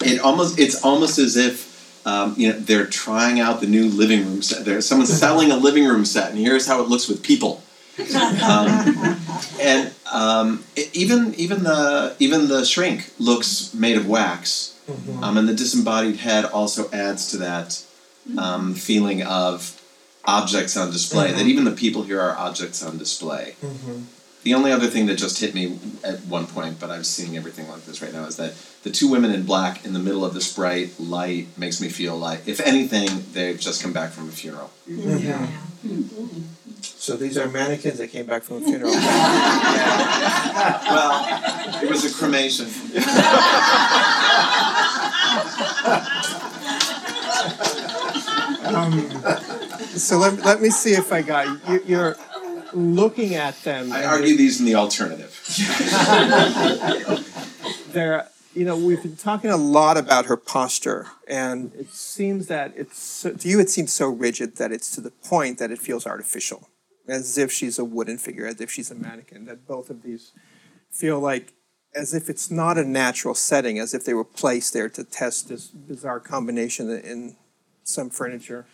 it almost it's almost as if um, you know they're trying out the new living room set. There's someone selling a living room set, and here's how it looks with people. Um, and um, e- even even the even the shrink looks made of wax, um, and the disembodied head also adds to that um, feeling of objects on display. That even the people here are objects on display. The only other thing that just hit me at one point, but I'm seeing everything like this right now, is that the two women in black in the middle of this bright light makes me feel like, if anything, they've just come back from a funeral. Yeah. So these are mannequins that came back from a funeral. well, it was a cremation. Um, so let, let me see if I got you. You- You're looking at them. I argue these in the alternative. They're, you know, we've been talking a lot about her posture, and it seems that it's so, to you it seems so rigid that it's to the point that it feels artificial, as if she's a wooden figure, as if she's a mannequin. That both of these feel like as if it's not a natural setting, as if they were placed there to test this bizarre combination in some furniture.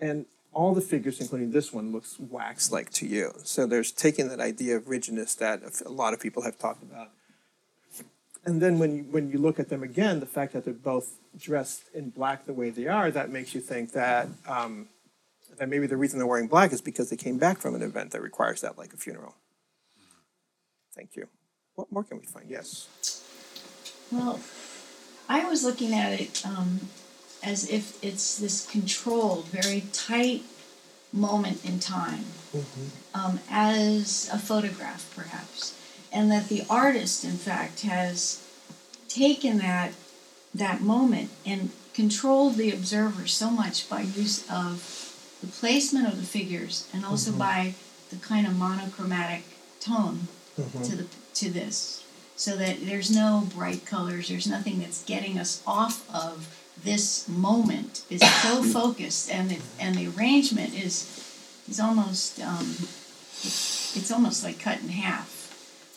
And all the figures, including this one, looks wax-like to you. So there's taking that idea of rigidness that a lot of people have talked about. And then when you, when you look at them again, the fact that they're both dressed in black the way they are, that makes you think that um, that maybe the reason they're wearing black is because they came back from an event that requires that, like a funeral. Thank you. What more can we find? Yes. Well, I was looking at it um, as if it's this controlled, very tight moment in time, um, as a photograph, perhaps, and that the artist, in fact, has taken that that moment and controlled the observer so much by use of the placement of the figures and also Mhm. by the kind of monochromatic tone Mhm. to the to this so that there's no bright colors there's nothing that's getting us off of this moment it's so focused and the and the arrangement is is almost um it's almost like cut in half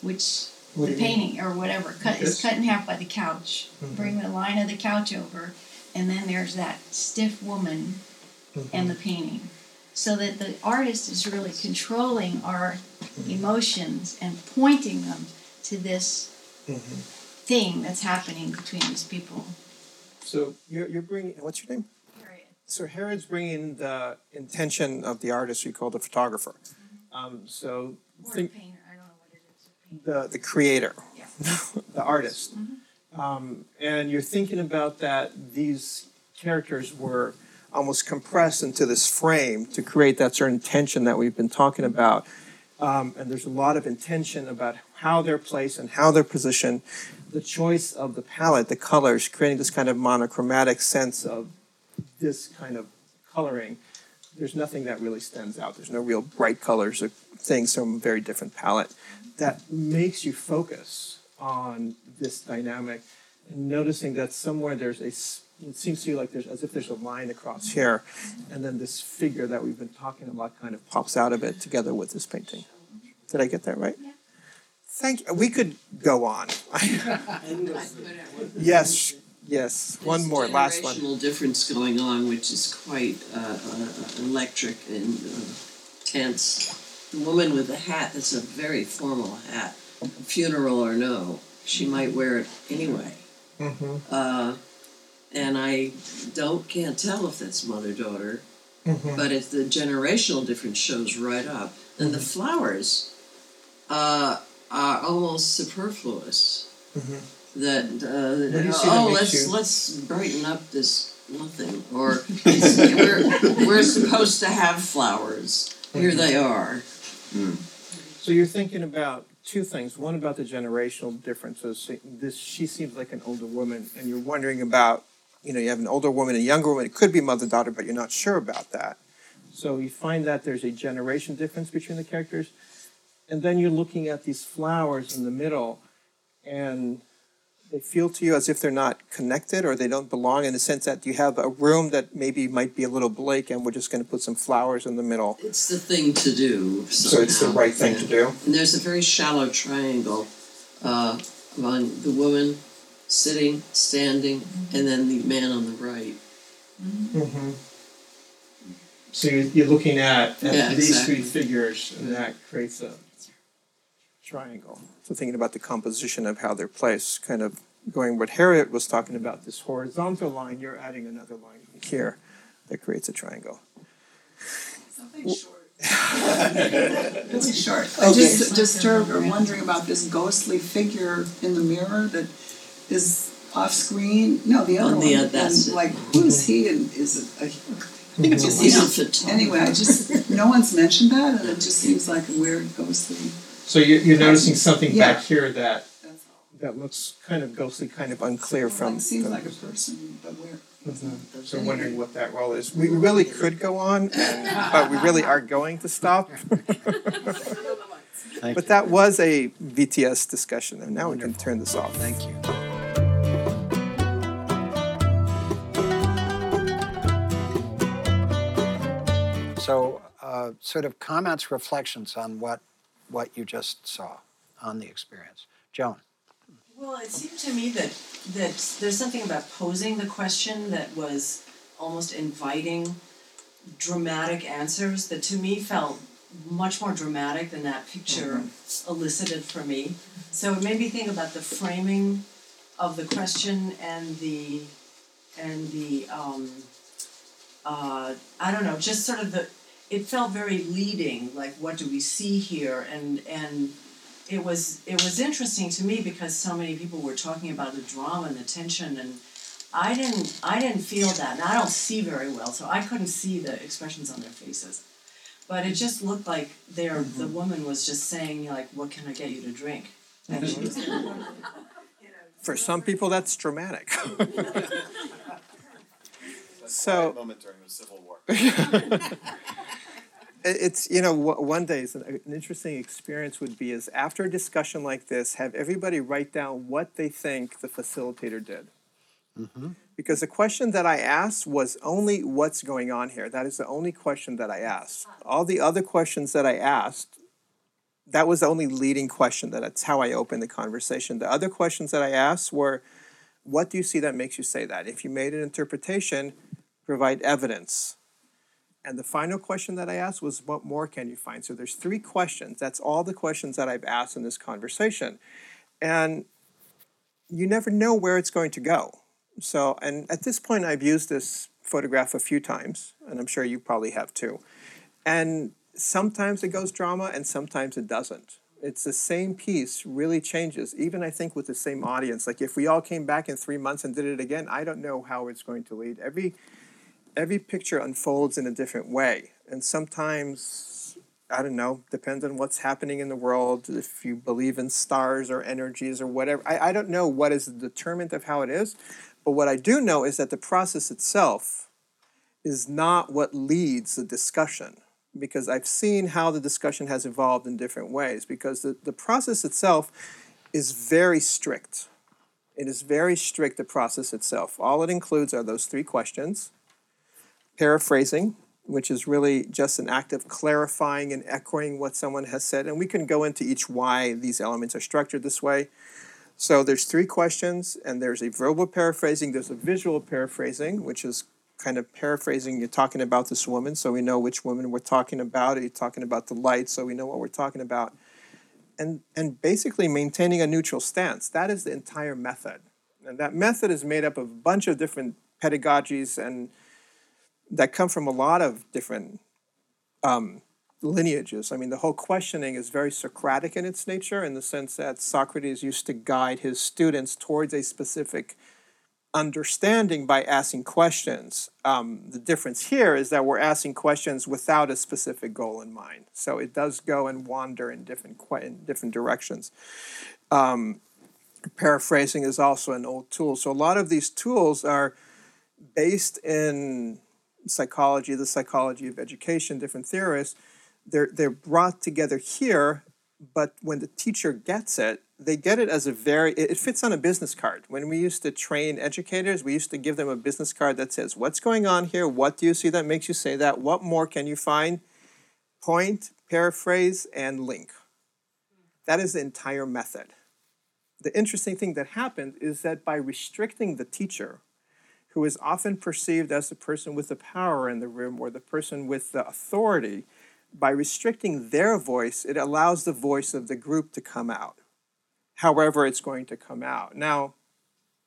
which What the you mean? painting or whatever cut This? is cut in half by the couch Mhm. bring the line of the couch over and then there's that stiff woman and the painting so that the artist is really controlling our emotions and pointing them to this thing that's happening between these people. So you're, you're bringing, what's your name? So Harriet's bringing the intention of the artist we call the photographer. Um, so think the painter, I don't know what it is. the the creator, the artist, um, and you're thinking about that. These characters were almost compressed into this frame to create that certain tension that we've been talking about. Um, and there's a lot of intention about how they're placed and how they're positioned. The choice of the palette, the colors, creating this kind of monochromatic sense of this kind of coloring. There's nothing that really stands out. There's no real bright colors or things from a very different palette that makes you focus on this dynamic and noticing that somewhere there's a it seems to you like there's as if there's a line across here and then this figure that we've been talking about kind of pops out of it together with this painting did i get that right Yeah. thank you we could go on yes Yes, one more, last one. generational difference going on, which is quite uh, uh, electric and uh, tense. The woman with the hat, that's a very formal hat, funeral or no, she might wear it anyway. Mm-hmm. And I don't can't tell if that's mother daughter, Mhm. but if the generational difference shows right up, and the flowers uh, are almost superfluous. Mhm. That uh, What do you see that oh makes let's you- let's brighten up this nothing or we're we're supposed to have flowers. Here they are. So you're thinking about two things. One about the generational differences. This she seems like an older woman, and you're wondering about, you know, you have an older woman and a younger woman. It could be mother daughter, but you're not sure about that. So you find that there's a generation difference between the characters, and then you're looking at these flowers in the middle, and they feel to you as if they're not connected or they don't belong in the sense that you have a room that maybe might be a little bleak, and we're just going to put some flowers in the middle. It's the thing to do. So it's the right thing to do. And there's a very shallow triangle uh, on the woman sitting, standing, and then the man on the right. Mm-hmm. So you're, you're looking at, at Yeah, these exactly. three figures, and that creates a triangle. So thinking about the composition of how they're placed, kind of going what Harriet was talking about, this horizontal line, you're adding another line here that creates a triangle. Something short. Really short. I Okay. just disturbed or wondering about this ghostly figure in the mirror that is off screen. No, the other On one. the oth- that's and it. like, who's he and is it? A, I think it's just He's a yeah. photographer. Anyway, I just no one's mentioned that, and it just seems like a weird ghostly. So you're, you're noticing something Yeah. back here that that looks kind of ghostly, kind of unclear from. Like, seems from- like a person, but where? Mhm. So wondering what that role is. We really could go on, and, but we really are going to stop. But that was a VTS discussion, and now we can turn this off. Thank you. So, uh, sort of comments, reflections on what what you just saw on the experience. Joan. Well, it seemed to me that that there's something about posing the question that was almost inviting dramatic answers that to me felt much more dramatic than that picture elicited for me. So it made me think about the framing of the question and the and the um, uh, I don't know, just sort of the it felt very leading, like what do we see here? And and it was it was interesting to me because so many people were talking about the drama and the tension and I didn't I didn't feel that and I don't see very well so I couldn't see the expressions on their faces. But it just looked like their the mm-hmm. woman was just saying like what can I get you to drink? And she was mm-hmm. For some people, that's dramatic. so moment during the Civil War. It- It's, you know, one day, is an uh, an interesting experience would be is after a discussion like this, have everybody write down what they think the facilitator did. Mm-hmm. Because the question that I asked was only what's going on here. That is the only question that I asked. All the other questions that I asked, that was the only leading question. That that's how I opened the conversation. The other questions that I asked were, what do you see that makes you say that? If you made an interpretation, provide evidence. And the final question that I asked was, what more can you find? So there's three questions. That's all the questions that I've asked in this conversation. And you never know where it's going to go. So, and at this point, I've used this photograph a few times, and I'm sure you probably have too. And sometimes it goes drama, and sometimes it doesn't. It's the same piece really changes, even I think with the same audience. Like if we all came back in three months and did it again, I don't know how it's going to lead. Every every picture unfolds in a different way. And sometimes, I don't know, depends on what's happening in the world, if you believe in stars or energies or whatever. I, I don't know what is the determinant of how it is, but what I do know is that the process itself is not what leads the discussion. Because I've seen how the discussion has evolved in different ways, because the, the process itself is very strict. It is very strict, the process itself. All it includes are those three questions paraphrasing, which is really just an act of clarifying and echoing what someone has said. And we can go into each why these elements are structured this way. So there's three questions, and there's a verbal paraphrasing, there's a visual paraphrasing, which is kind of paraphrasing. You're talking about this woman, so we know which woman we're talking about. Are you talking about the light, so we know what we're talking about? And and basically maintaining a neutral stance. That is the entire method, and that method is made up of a bunch of different pedagogies and that come from a lot of different um, lineages. I mean, the whole questioning is very Socratic in its nature, in the sense that Socrates used to guide his students towards a specific understanding by asking questions. Um, the difference here is that we're asking questions without a specific goal in mind. So it does go and wander in different in different directions. Um, paraphrasing is also an old tool. So a lot of these tools are based in psychology, the psychology of education, different theorists. They're they're brought together here, but when the teacher gets it, they get it as a very it fits on a business card. When we used to train educators we used to give them a business card that says what's going on here? What do you see that makes you say that? What more can you find? Point paraphrase and link. That is the entire method. The interesting thing that happened is that by restricting the teacher who is often perceived as the person with the power in the room or the person with the authority by restricting their voice it allows the voice of the group to come out however it's going to come out. Now,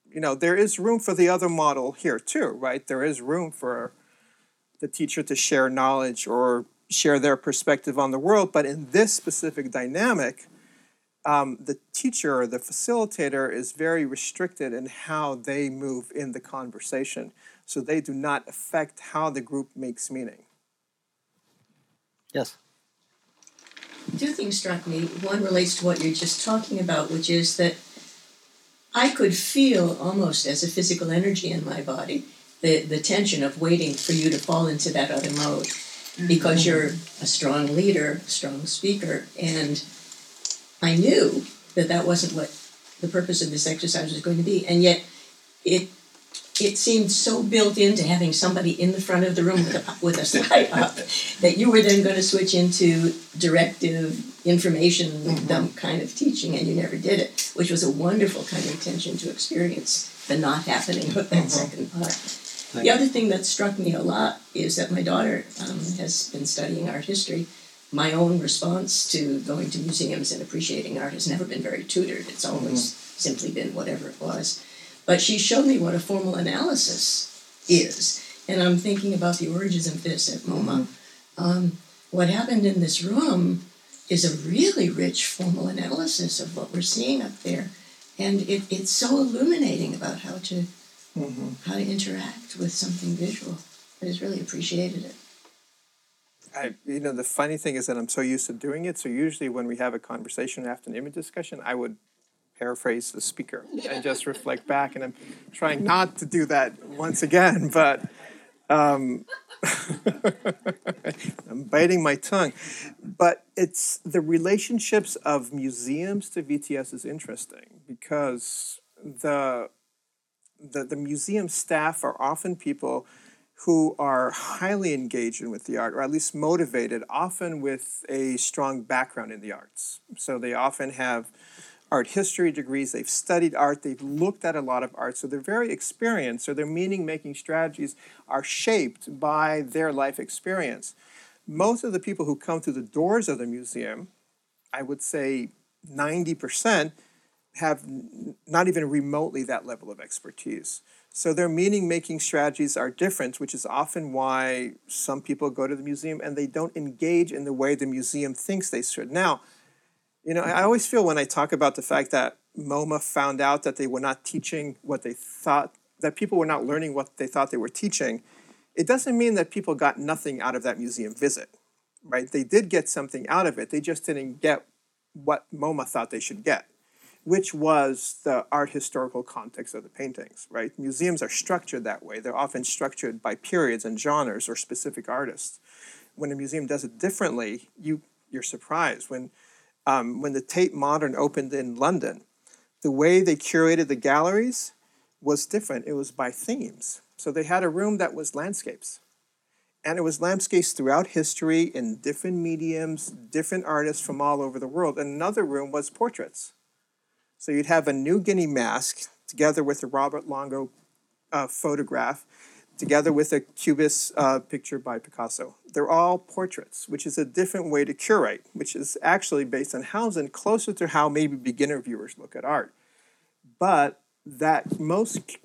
you know, there is room for the other model here too, right? There is room for the teacher to share knowledge or share their perspective on the world, but in this specific dynamic, um, the teacher or the facilitator is very restricted in how they move in the conversation. So they do not affect how the group makes meaning. Yes two things struck me. One relates to what you're just talking about, which is that I could feel almost as a physical energy in my body the, the tension of waiting for you to fall into that other mode because mm-hmm. you're a strong leader, strong speaker, and I knew that that wasn't what the purpose of this exercise was going to be, and yet it it seemed so built into having somebody in the front of the room with a, with a slide up that you were then going to switch into directive information mm-hmm. dump kind of teaching and you never did it which was a wonderful kind of tension to experience the not happening of that mm-hmm. second part the other thing that struck me a lot is that my daughter um, has been studying art history my own response to going to museums and appreciating art has never been very tutored it's always mm-hmm. simply been whatever it was but she showed me what a formal analysis is. And I'm thinking about the origins of this at MoMA. Um, what happened in this room is a really rich formal analysis of what we're seeing up there. And it, it's so illuminating about how to mm-hmm. how to interact with something visual. I just really appreciated it. I, you know, the funny thing is that I'm so used to doing it. So usually when we have a conversation after an image discussion, I would paraphrase the speaker and just reflect back. And I'm trying not to do that once again, but um, I'm biting my tongue. But it's the relationships of museums to VTS is interesting because the the, the museum staff are often people who are highly engaged with the art, or at least motivated, often with a strong background in the arts. So they often have art history degrees, they've studied art, they've looked at a lot of art, so they're very experienced, so their meaning making strategies are shaped by their life experience. Most of the people who come through the doors of the museum, I would say 90%, have not even remotely that level of expertise. So their meaning making strategies are different, which is often why some people go to the museum and they don't engage in the way the museum thinks they should. Now, you know, I mm-hmm. always feel when I talk about the fact that MoMA found out that they were not teaching what they thought, that people were not learning what they thought they were teaching, it doesn't mean that people got nothing out of that museum visit, right? They did get something out of it. They just didn't get what MoMA thought they should get, which was the art historical context of the paintings, right? Museums are structured that way. They're often structured by periods and genres or specific artists. When a museum does it differently, you, you're surprised. When um, when the Tate Modern opened in London, the way they curated the galleries was different. It was by themes. So they had a room that was landscapes. And it was landscapes throughout history in different mediums, different artists from all over the world. And another room was portraits. So you'd have a New Guinea mask together with a Robert Longo uh, photograph, together with a Cubist uh, picture by Picasso. They're all portraits, which is a different way to curate, which is actually based on Housen, closer to how maybe beginner viewers look at art. But that most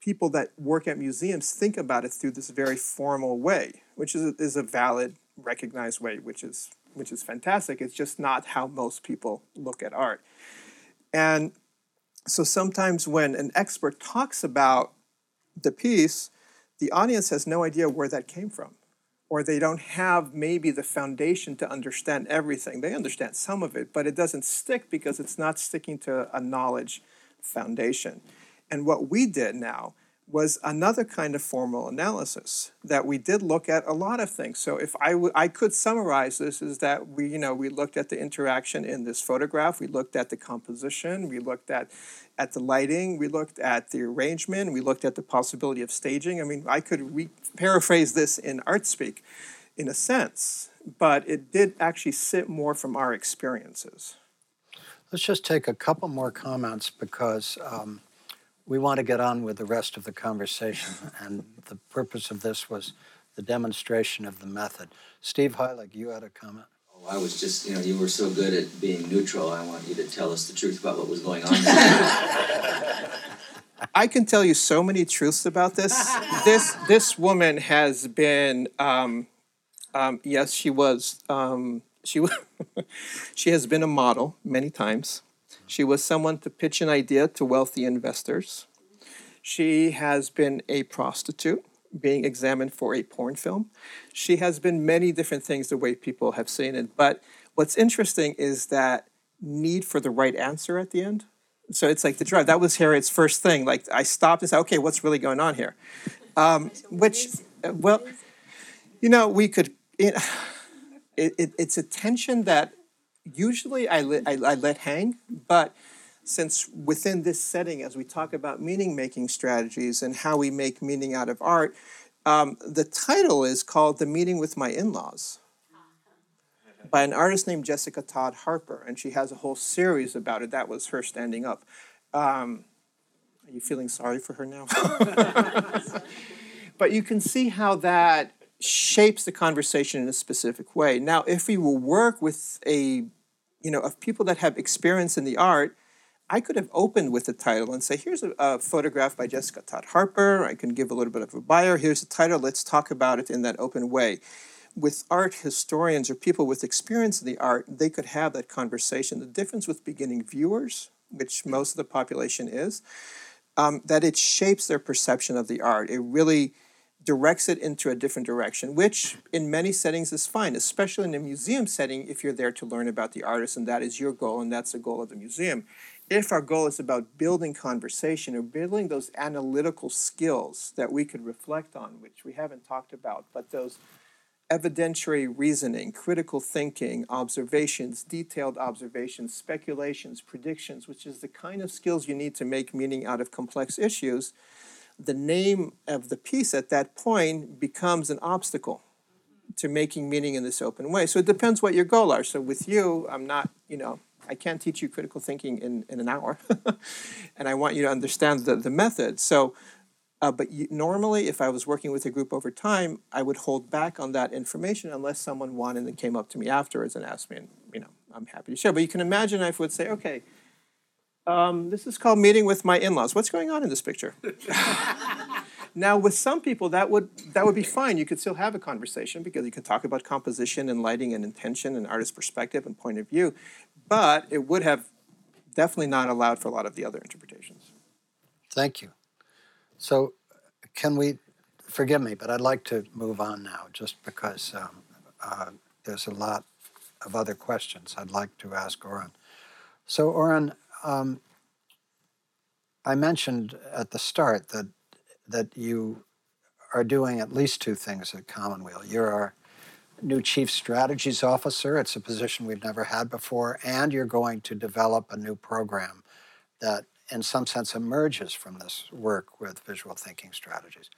people that work at museums think about it through this very formal way, which is is a valid, recognized way, which is which is fantastic. It's just not how most people look at art. And so sometimes when an expert talks about the piece, the audience has no idea where that came from. Or they don't have maybe the foundation to understand everything. They understand some of it, but it doesn't stick because it's not sticking to a knowledge foundation. And what we did now was another kind of formal analysis that we did look at a lot of things. So if I, w- I could summarize this is that we you know we looked at the interaction in this photograph, we looked at the composition, we looked at at the lighting, we looked at the arrangement, we looked at the possibility of staging. I mean, I could re- paraphrase this in art speak in a sense, but it did actually sit more from our experiences. Let's just take a couple more comments because um, we want to get on with the rest of the conversation, and the purpose of this was the demonstration of the method. Steve Heilig, you had a comment. Oh, I was just, you know, you were so good at being neutral. I want you to tell us the truth about what was going on. I can tell you so many truths about this. this this woman has been, um, um, yes, she was, um, she was, she has been a model many times. She was someone to pitch an idea to wealthy investors. She has been a prostitute being examined for a porn film. She has been many different things the way people have seen it. But what's interesting is that need for the right answer at the end. So it's like the drive. That was Harriet's first thing. Like I stopped and said, okay, what's really going on here? Um, which, uh, well, you know, we could. It, it, it's a tension that usually I let, I, I let hang, but since within this setting, as we talk about meaning making strategies and how we make meaning out of art, um, the title is called The Meeting with My In Laws by an artist named Jessica Todd Harper, and she has a whole series about it. That was her standing up. Um, are you feeling sorry for her now? but you can see how that shapes the conversation in a specific way. Now, if we will work with a, you know, of people that have experience in the art, I could have opened with the title and say, here's a, a, photograph by Jessica Todd Harper. I can give a little bit of a bio. Here's the title. Let's talk about it in that open way. With art historians or people with experience in the art, they could have that conversation. The difference with beginning viewers, which most of the population is, um, that it shapes their perception of the art. It really directs it into a different direction, which in many settings is fine, especially in a museum setting if you're there to learn about the artist and that is your goal and that's the goal of the museum. If our goal is about building conversation or building those analytical skills that we could reflect on, which we haven't talked about, but those evidentiary reasoning, critical thinking, observations, detailed observations, speculations, predictions, which is the kind of skills you need to make meaning out of complex issues, the name of the piece at that point becomes an obstacle to making meaning in this open way. So it depends what your goal are. So with you, I'm not, you know, I can't teach you critical thinking in, in an hour. and I want you to understand the, the method. So, uh, but you, normally, if I was working with a group over time, I would hold back on that information unless someone wanted and came up to me afterwards and asked me, and you know, I'm happy to share. But you can imagine I would say, okay, um, this is called meeting with my in-laws. What's going on in this picture? now, with some people, that would that would be fine. You could still have a conversation because you could talk about composition and lighting and intention and artist perspective and point of view, but it would have definitely not allowed for a lot of the other interpretations. Thank you. So, can we? Forgive me, but I'd like to move on now, just because um, uh, there's a lot of other questions I'd like to ask Oren. So, Oren, um, I mentioned at the start that that you are doing at least two things at Commonweal. You're our new chief strategies officer. It's a position we've never had before, and you're going to develop a new program that, in some sense, emerges from this work with visual thinking strategies.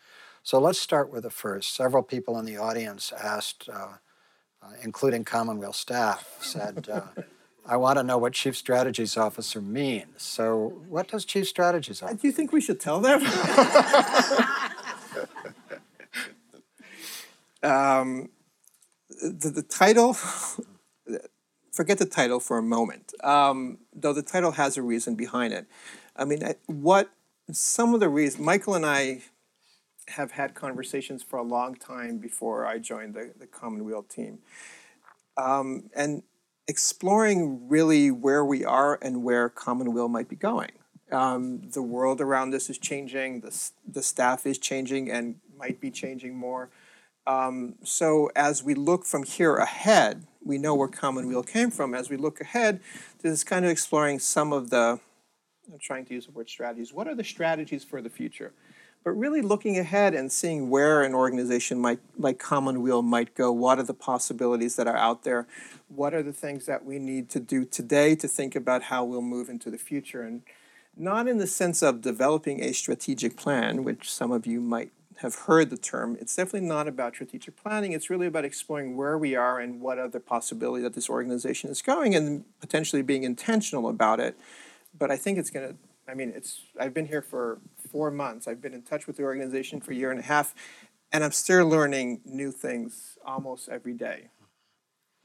So let's start with the first. Several people in the audience asked, uh, uh, including Commonweal staff, said. Uh, I want to know what chief strategies officer means. So, what does chief strategies officer? Do you think we should tell them? um, the, the title, forget the title for a moment, um, though the title has a reason behind it. I mean, I- what some of the reasons, Michael and I have had conversations for a long time before I joined the, the Commonweal team. Um, and exploring really where we are and where Commonweal might be going. Um, the world around us is changing, the, the staff is changing and might be changing more. Um, so as we look from here ahead, we know where Commonweal came from. As we look ahead, this is kind of exploring some of the, I'm trying to use the word strategies. What are the strategies for the future? But really looking ahead and seeing where an organization might, like Commonweal might go. What are the possibilities that are out there? What are the things that we need to do today to think about how we'll move into the future? And not in the sense of developing a strategic plan, which some of you might have heard the term. It's definitely not about strategic planning. It's really about exploring where we are and what other possibility that this organization is going and potentially being intentional about it. But I think it's going to, I mean, it's, I've been here for four months. I've been in touch with the organization for a year and a half, and I'm still learning new things almost every day.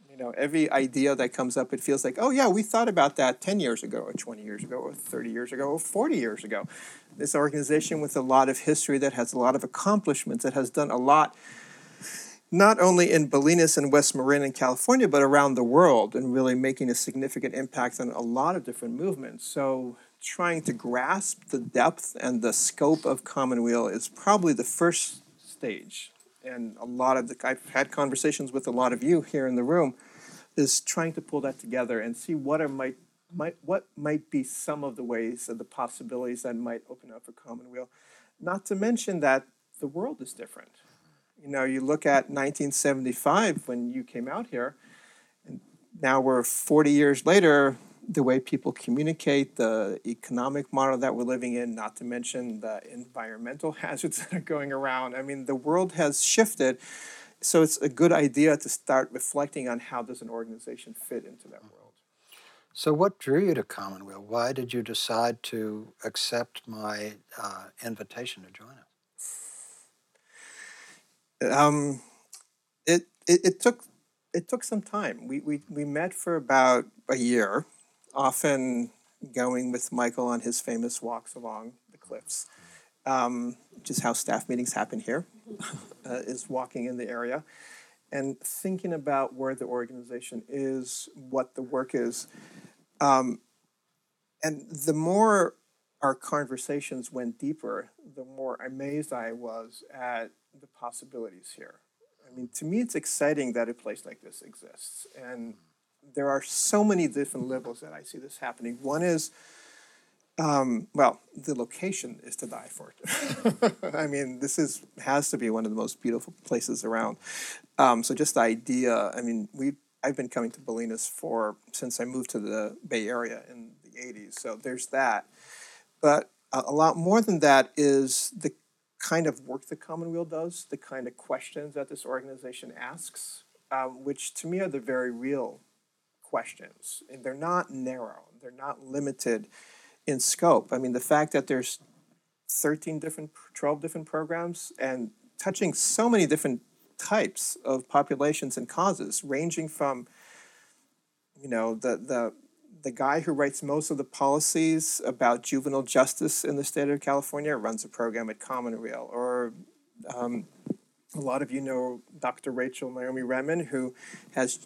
You know, every idea that comes up, it feels like, oh yeah, we thought about that 10 years ago, or 20 years ago, or 30 years ago, or 40 years ago. This organization with a lot of history that has a lot of accomplishments, that has done a lot, not only in Bolinas and West Marin in California, but around the world, and really making a significant impact on a lot of different movements. So trying to grasp the depth and the scope of Commonweal is probably the first stage. And a lot of the, I've had conversations with a lot of you here in the room, is trying to pull that together and see what are might, might what might be some of the ways and the possibilities that might open up for Commonweal. Not to mention that the world is different. You know, you look at 1975 when you came out here, and now we're 40 years later, the way people communicate, the economic model that we're living in, not to mention the environmental hazards that are going around. I mean, the world has shifted. So it's a good idea to start reflecting on how does an organization fit into that world. So, what drew you to Commonweal? Why did you decide to accept my uh, invitation to join us? Um, it, it, it took it took some time. We, we, we met for about a year, often going with Michael on his famous walks along the cliffs, um, which is how staff meetings happen here, uh, is walking in the area and thinking about where the organization is, what the work is. Um, and the more our conversations went deeper, the more amazed I was at the possibilities here. I mean, to me, it's exciting that a place like this exists. And there are so many different levels that I see this happening. One is, um, well, the location is to die for. I mean, this is has to be one of the most beautiful places around. Um, so just the idea. I mean, we I've been coming to Bolinas for since I moved to the Bay Area in the '80s. So there's that. But a, lot more than that is the kind of work that Commonweal does, the kind of questions that this organization asks, um, which to me are the very real questions. And they're not narrow, they're not limited in scope. I mean, the fact that there's 13 different, 12 different programs and touching so many different types of populations and causes, ranging from, you know, the, the, the guy who writes most of the policies about juvenile justice in the state of California runs a program at Commonweal, or um, a lot of you know Dr. Rachel Naomi Remen, who has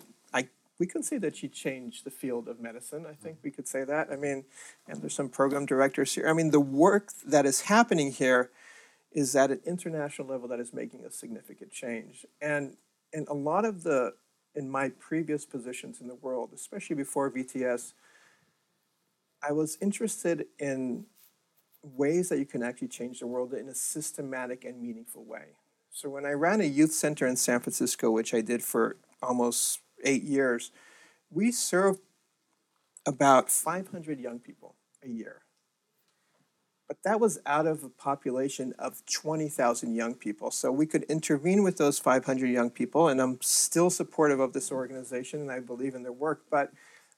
we can say that she changed the field of medicine. I mm. think we could say that. I mean, and there's some program directors here. I mean, the work that is happening here is at an international level that is making a significant change, and and a lot of the in my previous positions in the world, especially before VTS, I was interested in ways that you can actually change the world in a systematic and meaningful way. So when I ran a youth center in San Francisco, which I did for almost eight years, we served about 500 young people a year. But that was out of a population of 20,000 young people. So we could intervene with those 500 young people, and I'm still supportive of this organization and I believe in their work. But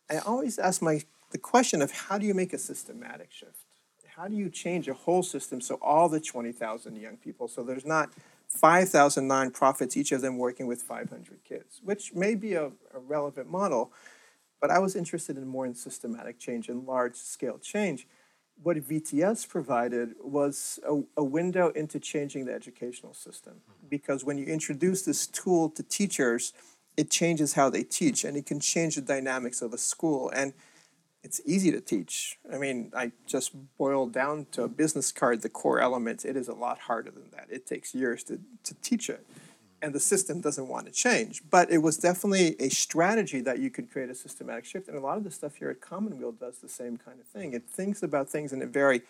I always ask my the question of how do you make a systematic shift? How do you change a whole system so all the 20,000 young people, so there's not 5,000 nonprofits, each of them working with 500 kids, which may be a, a relevant model, but I was interested in more in systematic change and large scale change. What VTS provided was a, a window into changing the educational system. Mm-hmm. Because when you introduce this tool to teachers, it changes how they teach and it can change the dynamics of a school. And it's easy to teach. I mean, I just boiled down to a business card the core elements. It is a lot harder than that. It takes years to, to teach it and the system doesn't want to change. But it was definitely a strategy that you could create a systematic shift. And a lot of the stuff here at Commonweal does the same kind of thing. It thinks about things in a very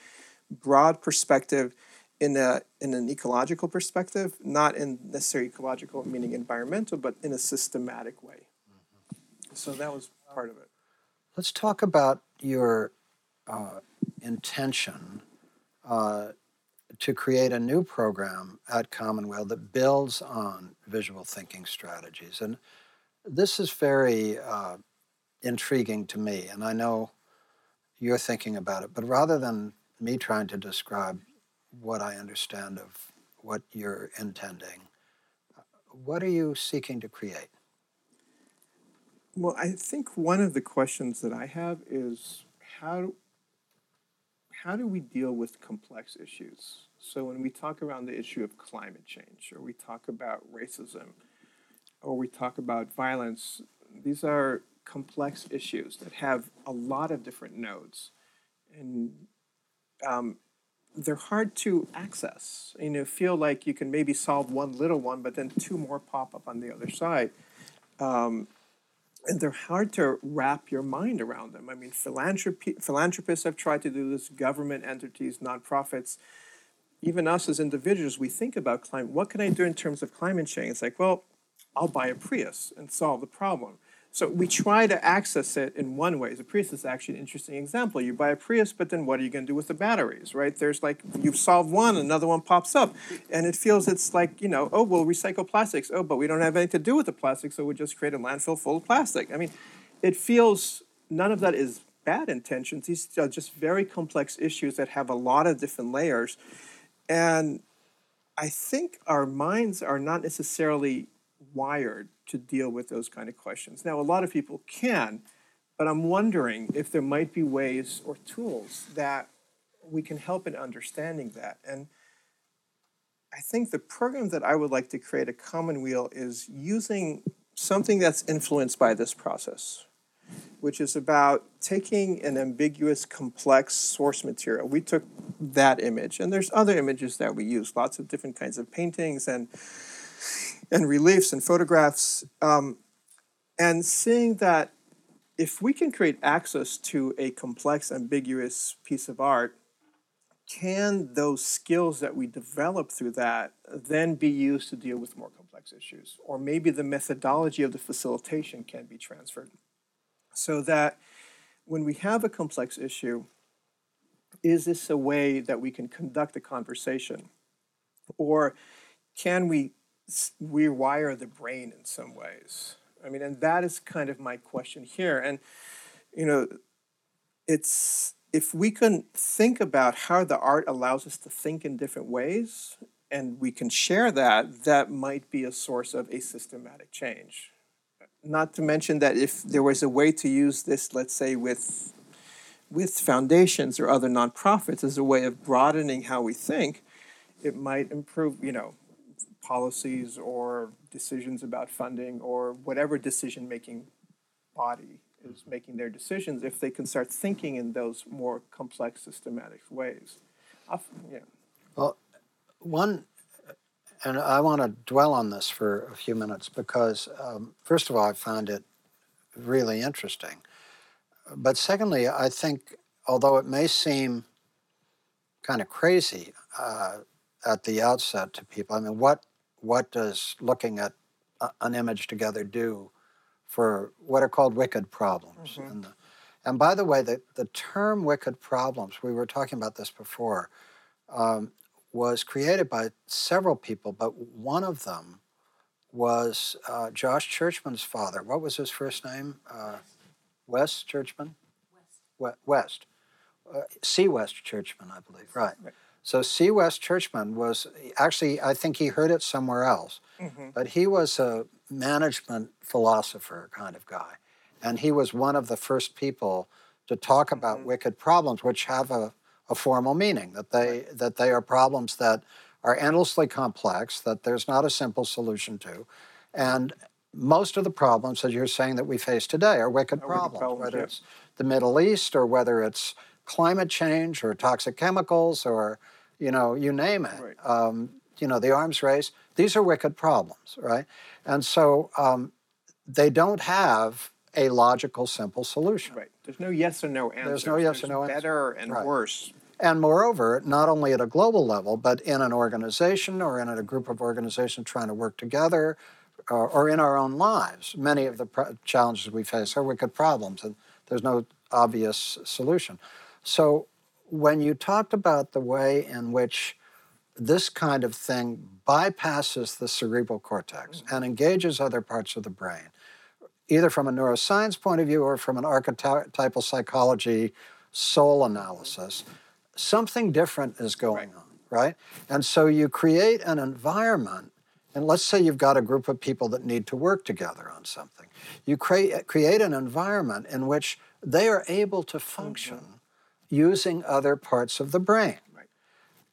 broad perspective, in a in an ecological perspective, not in necessarily ecological meaning environmental, but in a systematic way. So that was part of it. Let's talk about your uh, intention uh, to create a new program at Commonweal that builds on visual thinking strategies. And this is very uh, intriguing to me, and I know you're thinking about it, but rather than me trying to describe what I understand of what you're intending, what are you seeking to create? Well, I think one of the questions that I have is how how do we deal with complex issues? So when we talk around the issue of climate change, or we talk about racism, or we talk about violence, these are complex issues that have a lot of different nodes, and um, they're hard to access. You know, feel like you can maybe solve one little one, but then two more pop up on the other side. Um, and they're hard to wrap your mind around them. I mean, philanthropy, philanthropists have tried to do this, government entities, nonprofits, even us as individuals, we think about climate. What can I do in terms of climate change? It's like, well, I'll buy a Prius and solve the problem. So we try to access it in one way. The Prius is actually an interesting example. You buy a Prius, but then what are you going to do with the batteries, right? There's like, you've solved one, another one pops up. And it feels it's like, you know, oh, we'll recycle plastics. Oh, but we don't have anything to do with the plastic, so we just create a landfill full of plastic. I mean, it feels, none of that is bad intentions. These are just very complex issues that have a lot of different layers. And I think our minds are not necessarily wired to deal with those kind of questions. Now, a lot of people can, but I'm wondering if there might be ways or tools that we can help in understanding that. And I think the program that I would like to create at Commonweal is using something that's influenced by this process, which is about taking an ambiguous, complex source material. We took that image, and there's other images that we use, lots of different kinds of paintings and and reliefs and photographs, um, and seeing that if we can create access to a complex, ambiguous piece of art, can those skills that we develop through that then be used to deal with more complex issues? Or maybe the methodology of the facilitation can be transferred so that when we have a complex issue, is this a way that we can conduct a conversation? Or can we rewire the brain in some ways. I mean, and that is kind of my question here. And, you know, it's if we can think about how the art allows us to think in different ways and we can share that, that might be a source of a systematic change. Not to mention that if there was a way to use this, let's say, with with foundations or other nonprofits as a way of broadening how we think, it might improve, you know, policies or decisions about funding or whatever decision making body is making their decisions if they can start thinking in those more complex systematic ways. yeah. Well, one, and I want to dwell on this for a few minutes because, um, first of all, I found it really interesting. But secondly, I think, although it may seem kind of crazy uh, at the outset to people, I mean, what what does looking at a, an image together do for what are called wicked problems? Mm-hmm. And, the, and by the way, the, the term wicked problems, we were talking about this before, um, was created by several people, but one of them was uh, Josh Churchman's father. What was his first name? Uh, West Churchman? West. West. Uh, C. West Churchman, I believe. Right. Right. So C. West Churchman was actually, I think he heard it somewhere else, Mhm. but he was a management philosopher kind of guy. And he was one of the first people to talk about wicked problems, which have a, a formal meaning, that they, that they are problems that are endlessly complex, that there's not a simple solution to. And most of the problems that you're saying that we face today are wicked wicked problems, problems, whether yeah. it's the Middle East or whether it's climate change or toxic chemicals or, you know, you name it. Um, you know, the arms race. These are wicked problems, right? And so um, they don't have a logical, simple solution. Right. There's no yes or no answer. There's no yes or no answer. Better and Right. worse. And moreover, not only at a global level, but in an organization or in a group of organizations trying to work together uh, or in our own lives, many of the pro- challenges we face are wicked problems and there's no obvious solution. So when you talked about the way in which this kind of thing bypasses the cerebral cortex mm-hmm. and engages other parts of the brain, either from a neuroscience point of view or from an archetypal psychology soul analysis, mm-hmm. something different is going on, right? And so you create an environment, and let's say you've got a group of people that need to work together on something. You create, create an environment in which they are able to mm-hmm. function using other parts of the brain. Right.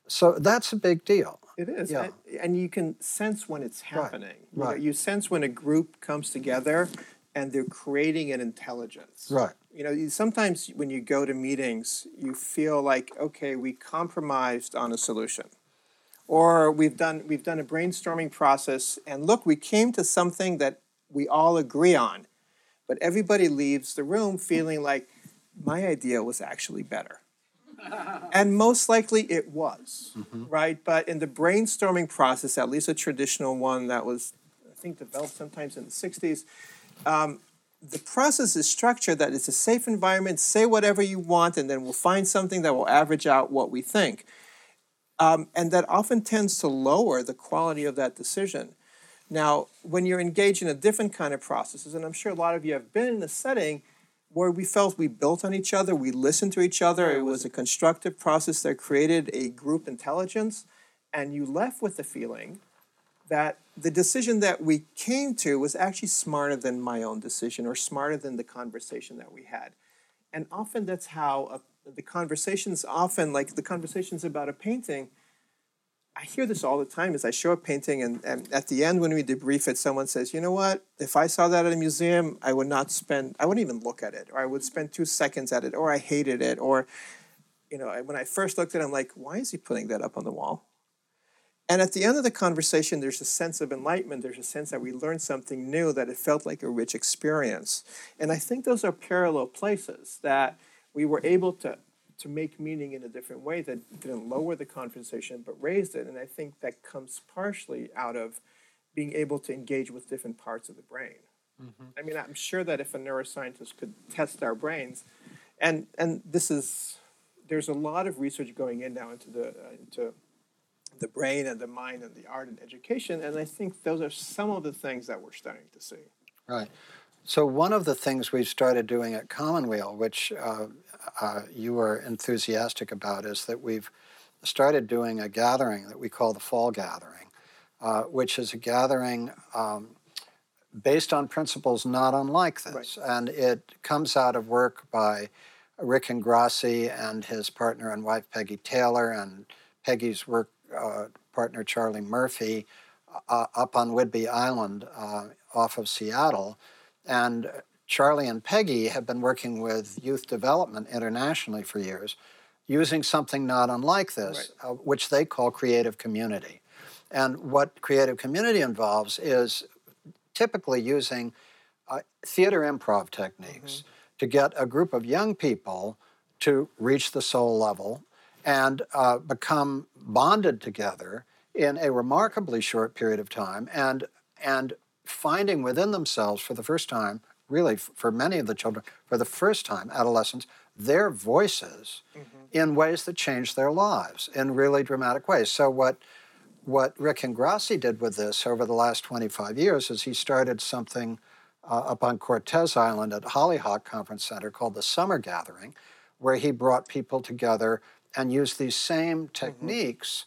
So that's a big deal. It is. Yeah. And, and you can sense when it's happening. You know, right. You sense when a group comes together and they're creating an intelligence. Right. You know, you, sometimes when you go to meetings, you feel like, okay, we compromised on a solution. Or we've done we've done a brainstorming process and look, we came to something that we all agree on. But everybody leaves the room feeling like my idea was actually better. And most likely it was, right? But in the brainstorming process, at least a traditional one that was, I think, developed sometimes in the 60s, um, the process is structured that it's a safe environment, say whatever you want, and then we'll find something that will average out what we think. Um, and that often tends to lower the quality of that decision. Now, when you're engaged in a different kind of processes, and I'm sure a lot of you have been in a setting where we felt we built on each other, we listened to each other, it was a constructive process that created a group intelligence, and you left with the feeling that the decision that we came to was actually smarter than my own decision or smarter than the conversation that we had. And often that's how uh the conversations often like the conversations about a painting I hear this all the time as I show a painting and, and at the end when we debrief it, someone says, you know what, if I saw that at a museum, I would not spend I wouldn't even look at it, or I would spend two seconds at it, or I hated it, or you know, when I first looked at it, I'm like, why is he putting that up on the wall? And at the end of the conversation, there's a sense of enlightenment. There's a sense that we learned something new, that it felt like a rich experience. And I think those are parallel places that we were able to, to make meaning in a different way that didn't lower the conversation but raised it. And I think that comes partially out of being able to engage with different parts of the brain. I mean, I'm sure that if a neuroscientist could test our brains, and and this is there's a lot of research going in now into the uh, into the brain and the mind and the art and education, and I think those are some of the things that we're starting to see. Right. So one of the things we've started doing at Commonweal, which uh, uh, you were enthusiastic about, is that we've started doing a gathering that we call the Fall Gathering, uh, which is a gathering um, based on principles not unlike this, and it comes out of work by Rick Ingrasci and his partner and wife Peggy Taylor, and Peggy's work uh, partner Charlie Murphy uh, up on Whidbey Island uh, off of Seattle. And Charlie and Peggy have been working with youth development internationally for years, using something not unlike this, uh, which they call creative community. And what creative community involves is typically using uh, theater improv techniques to get a group of young people to reach the soul level and uh, become bonded together in a remarkably short period of time and and finding within themselves for the first time really for many of the children for the first time adolescents their voices in ways that change their lives in really dramatic ways. So what what Rick Ingrasci did with this over the last 25 years is he started something uh, up on Cortes Island at Hollyhock Conference Center called the Summer Gathering, where he brought people together and used these same techniques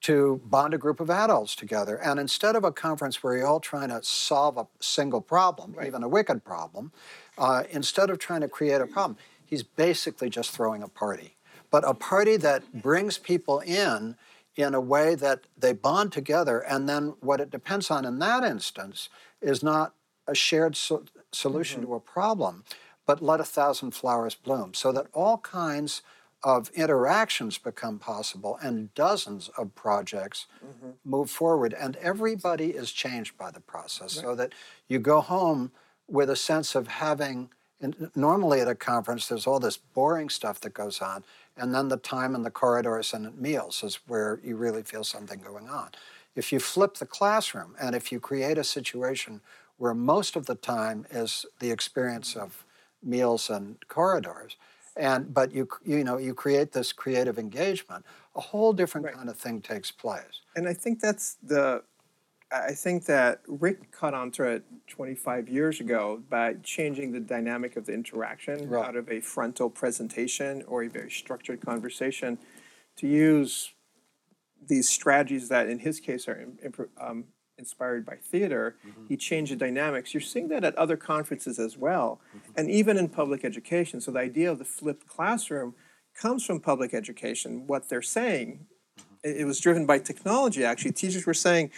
to bond a group of adults together. And instead of a conference where you're all trying to solve a single problem, even a wicked problem, uh, instead of trying to create a problem, he's basically just throwing a party. But a party that brings people in in a way that they bond together. And then what it depends on in that instance is not a shared so- solution to a problem, but let a thousand flowers bloom so that all kinds of interactions become possible and dozens of projects mm-hmm. move forward and everybody is changed by the process so that you go home with a sense of having and normally at a conference there's all this boring stuff that goes on and then the time in the corridors and at meals is where you really feel something going on. If you flip the classroom and if you create a situation where most of the time is the experience mm-hmm. of meals and corridors and but you you know you create this creative engagement. A whole different kind of thing takes place. And I think that's the, I think that Rick caught onto it 25 years ago by changing the dynamic of the interaction Right. out of a frontal presentation or a very structured conversation to use these strategies that in his case are um, inspired by theater. Mm-hmm. He changed the dynamics. You're seeing that at other conferences as well, mm-hmm. and even in public education. So the idea of the flipped classroom comes from public education. What they're saying mm-hmm. it, it was driven by technology actually teachers were saying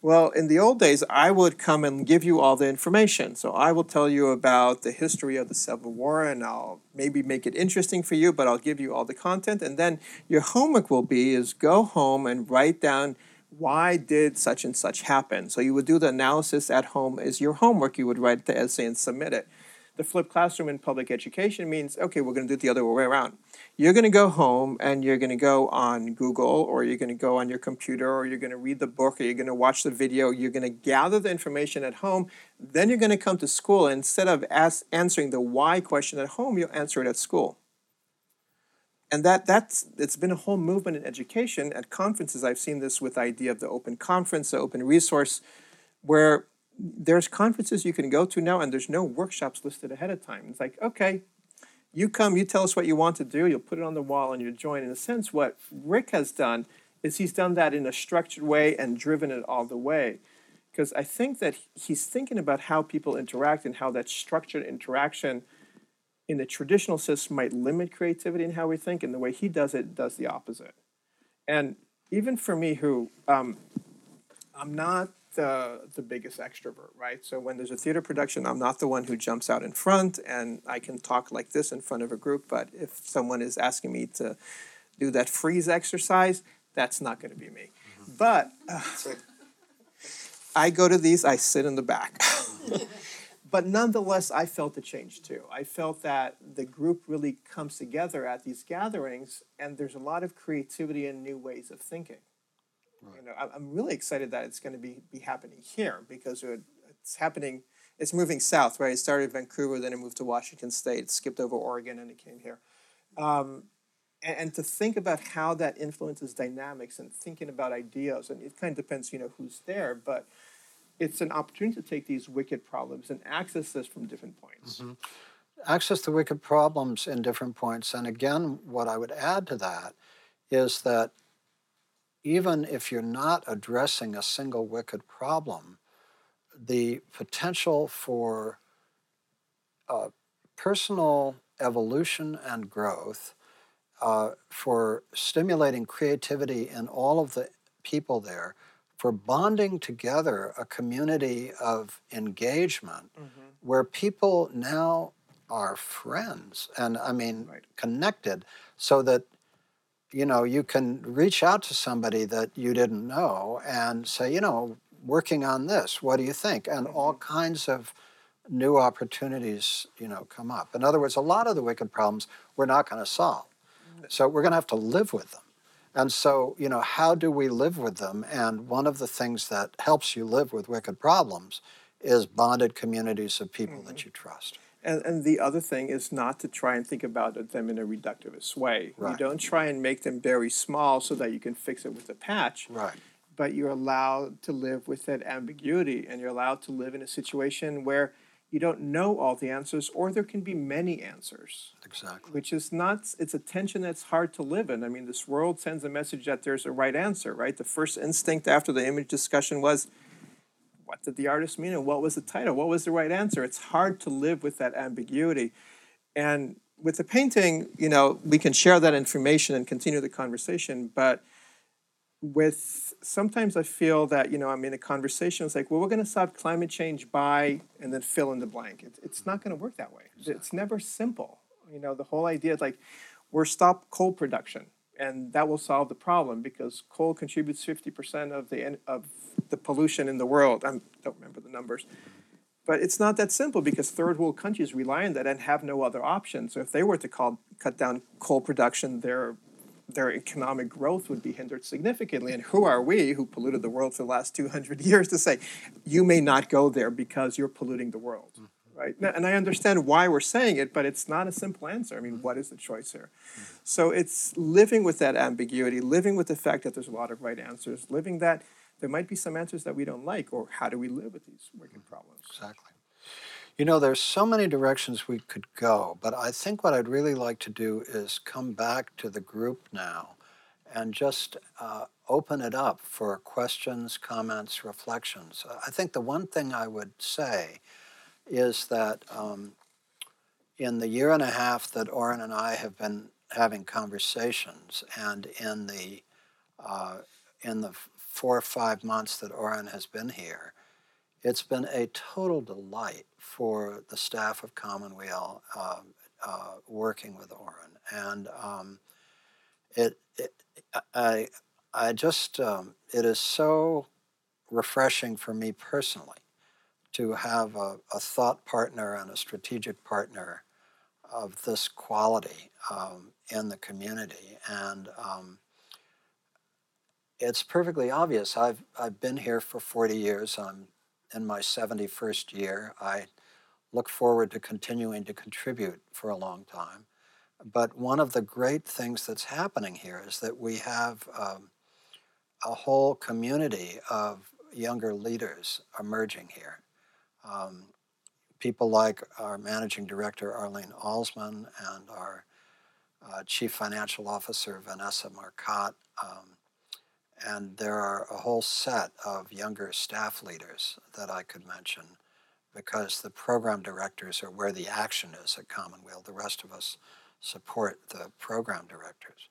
well in the old days i would come and give you all the information so i will tell you about the history of the civil war and i'll maybe make it interesting for you but i'll give you all the content and then your homework will be is go home and write down why did such and such happen? So you would do the analysis at home as your homework you would write the essay and submit it. The flipped classroom in public education means okay we're going to do it the other way around. You're going to go home and you're going to go on google or you're going to go on your computer or you're going to read the book or you're going to watch the video. You're going to gather the information at home. Then you're going to come to school and instead of answering the why question at home you'll answer it at school and that that's it's been a whole movement in education. At conferences i've seen this with the idea of the open conference the open resource where there's conferences you can go to now and there's no workshops listed ahead of time. It's like okay you come you tell us what you want to do you'll put it on the wall and you join. In a sense what rick has done is he's done that in a structured way and driven it all the way. Because i think that he's thinking about how people interact and how that structured interaction in the traditional system might limit creativity in how we think and the way he does it does the opposite. And even for me who um, i'm not the, the biggest extrovert right? So when there's a theater production i'm not the one who jumps out in front and i can talk like this in front of a group but if someone is asking me to do that freeze exercise that's not going to be me. But uh, i go to these i sit in the back but nonetheless, I felt the change too. I felt that the group really comes together at these gatherings, and there's a lot of creativity and new ways of thinking. You know, I'm really excited that it's going to be be happening here because it's happening. It's moving south, right? It started in Vancouver, then it moved to Washington State, it skipped over Oregon, and it came here. Um, and, and to think about how that influences dynamics and thinking about ideas, and it kind of depends, you know, who's there, but it's an opportunity to take these wicked problems and access this from different points. access the wicked problems in different points. And again, what I would add to that is that even if you're not addressing a single wicked problem, the potential for uh, personal evolution and growth, uh, for stimulating creativity in all of the people there, for bonding together a community of engagement mm-hmm. where people now are friends and I mean connected so that you know you can reach out to somebody that you didn't know and say you know working on this what do you think? and all mm-hmm. kinds of new opportunities you know come up. In other words a lot of the wicked problems we're not going to solve mm-hmm. so we're going to have to live with them and so you know how do we live with them and one of the things that helps you live with wicked problems is bonded communities of people that mm-hmm. you trust And, and the other thing is not to try and think about them in a reductivist way. You don't try and make them very small so that you can fix it with a patch. Right. But you're allowed to live with that ambiguity and you're allowed to live in a situation where you don't know all the answers, or there can be many answers. Exactly. Which is not, it's a tension that's hard to live in. I mean, this world sends a message that there's a right answer, right? The first instinct after the image discussion was, what did the artist mean and what was the title? What was the right answer? It's hard to live with that ambiguity. And with the painting, you know, we can share that information and continue the conversation, but with sometimes I feel that, you know, I'm in a conversation, it's like, well, we're going to solve climate change by, and then fill in the blank. It, it's not going to work that way. It's never simple. You know, the whole idea is like, we're stop coal production, and that will solve the problem because coal contributes 50% of the, of the pollution in the world. I don't remember the numbers. But it's not that simple because third world countries rely on that and have no other option. So if they were to call, cut down coal production, their their economic growth would be hindered significantly. And who are we, who polluted the world for the last 200 years, to say, you may not go there because you're polluting the world, mm-hmm. right? Now- And I understand why we're saying it, but it's not a simple answer. I mean, mm-hmm. what is the choice here? Mm-hmm. So it's living with that ambiguity, living with the fact that there's a lot of right answers, living that there might be some answers that we don't like, or how do we live with these wicked problems? Exactly. You know, there's so many directions we could go, but I think what I'd really like to do is come back to the group now and just uh, open it up for questions, comments, reflections. I think the one thing I would say is that um, in the year and a half that Oren and I have been having conversations, and in the uh, in the four or five months that Oren has been here, it's been a total delight for the staff of Commonweal uh, uh, working with Oren, and um, it, it I I just um, it is so refreshing for me personally to have a, a thought partner and a strategic partner of this quality um, in the community, and um, it's perfectly obvious. I've I've been here for 40 years. I'm in my 71st year. I look forward to continuing to contribute for a long time. But one of the great things that's happening here is that we have um, a whole community of younger leaders emerging here. Um, people like our managing director, Arlene Alsman, and our uh, chief financial officer, Vanessa Marcotte. Um, and there are a whole set of younger staff leaders that I could mention because the program directors are where the action is at Commonweal. The rest of us support the program directors.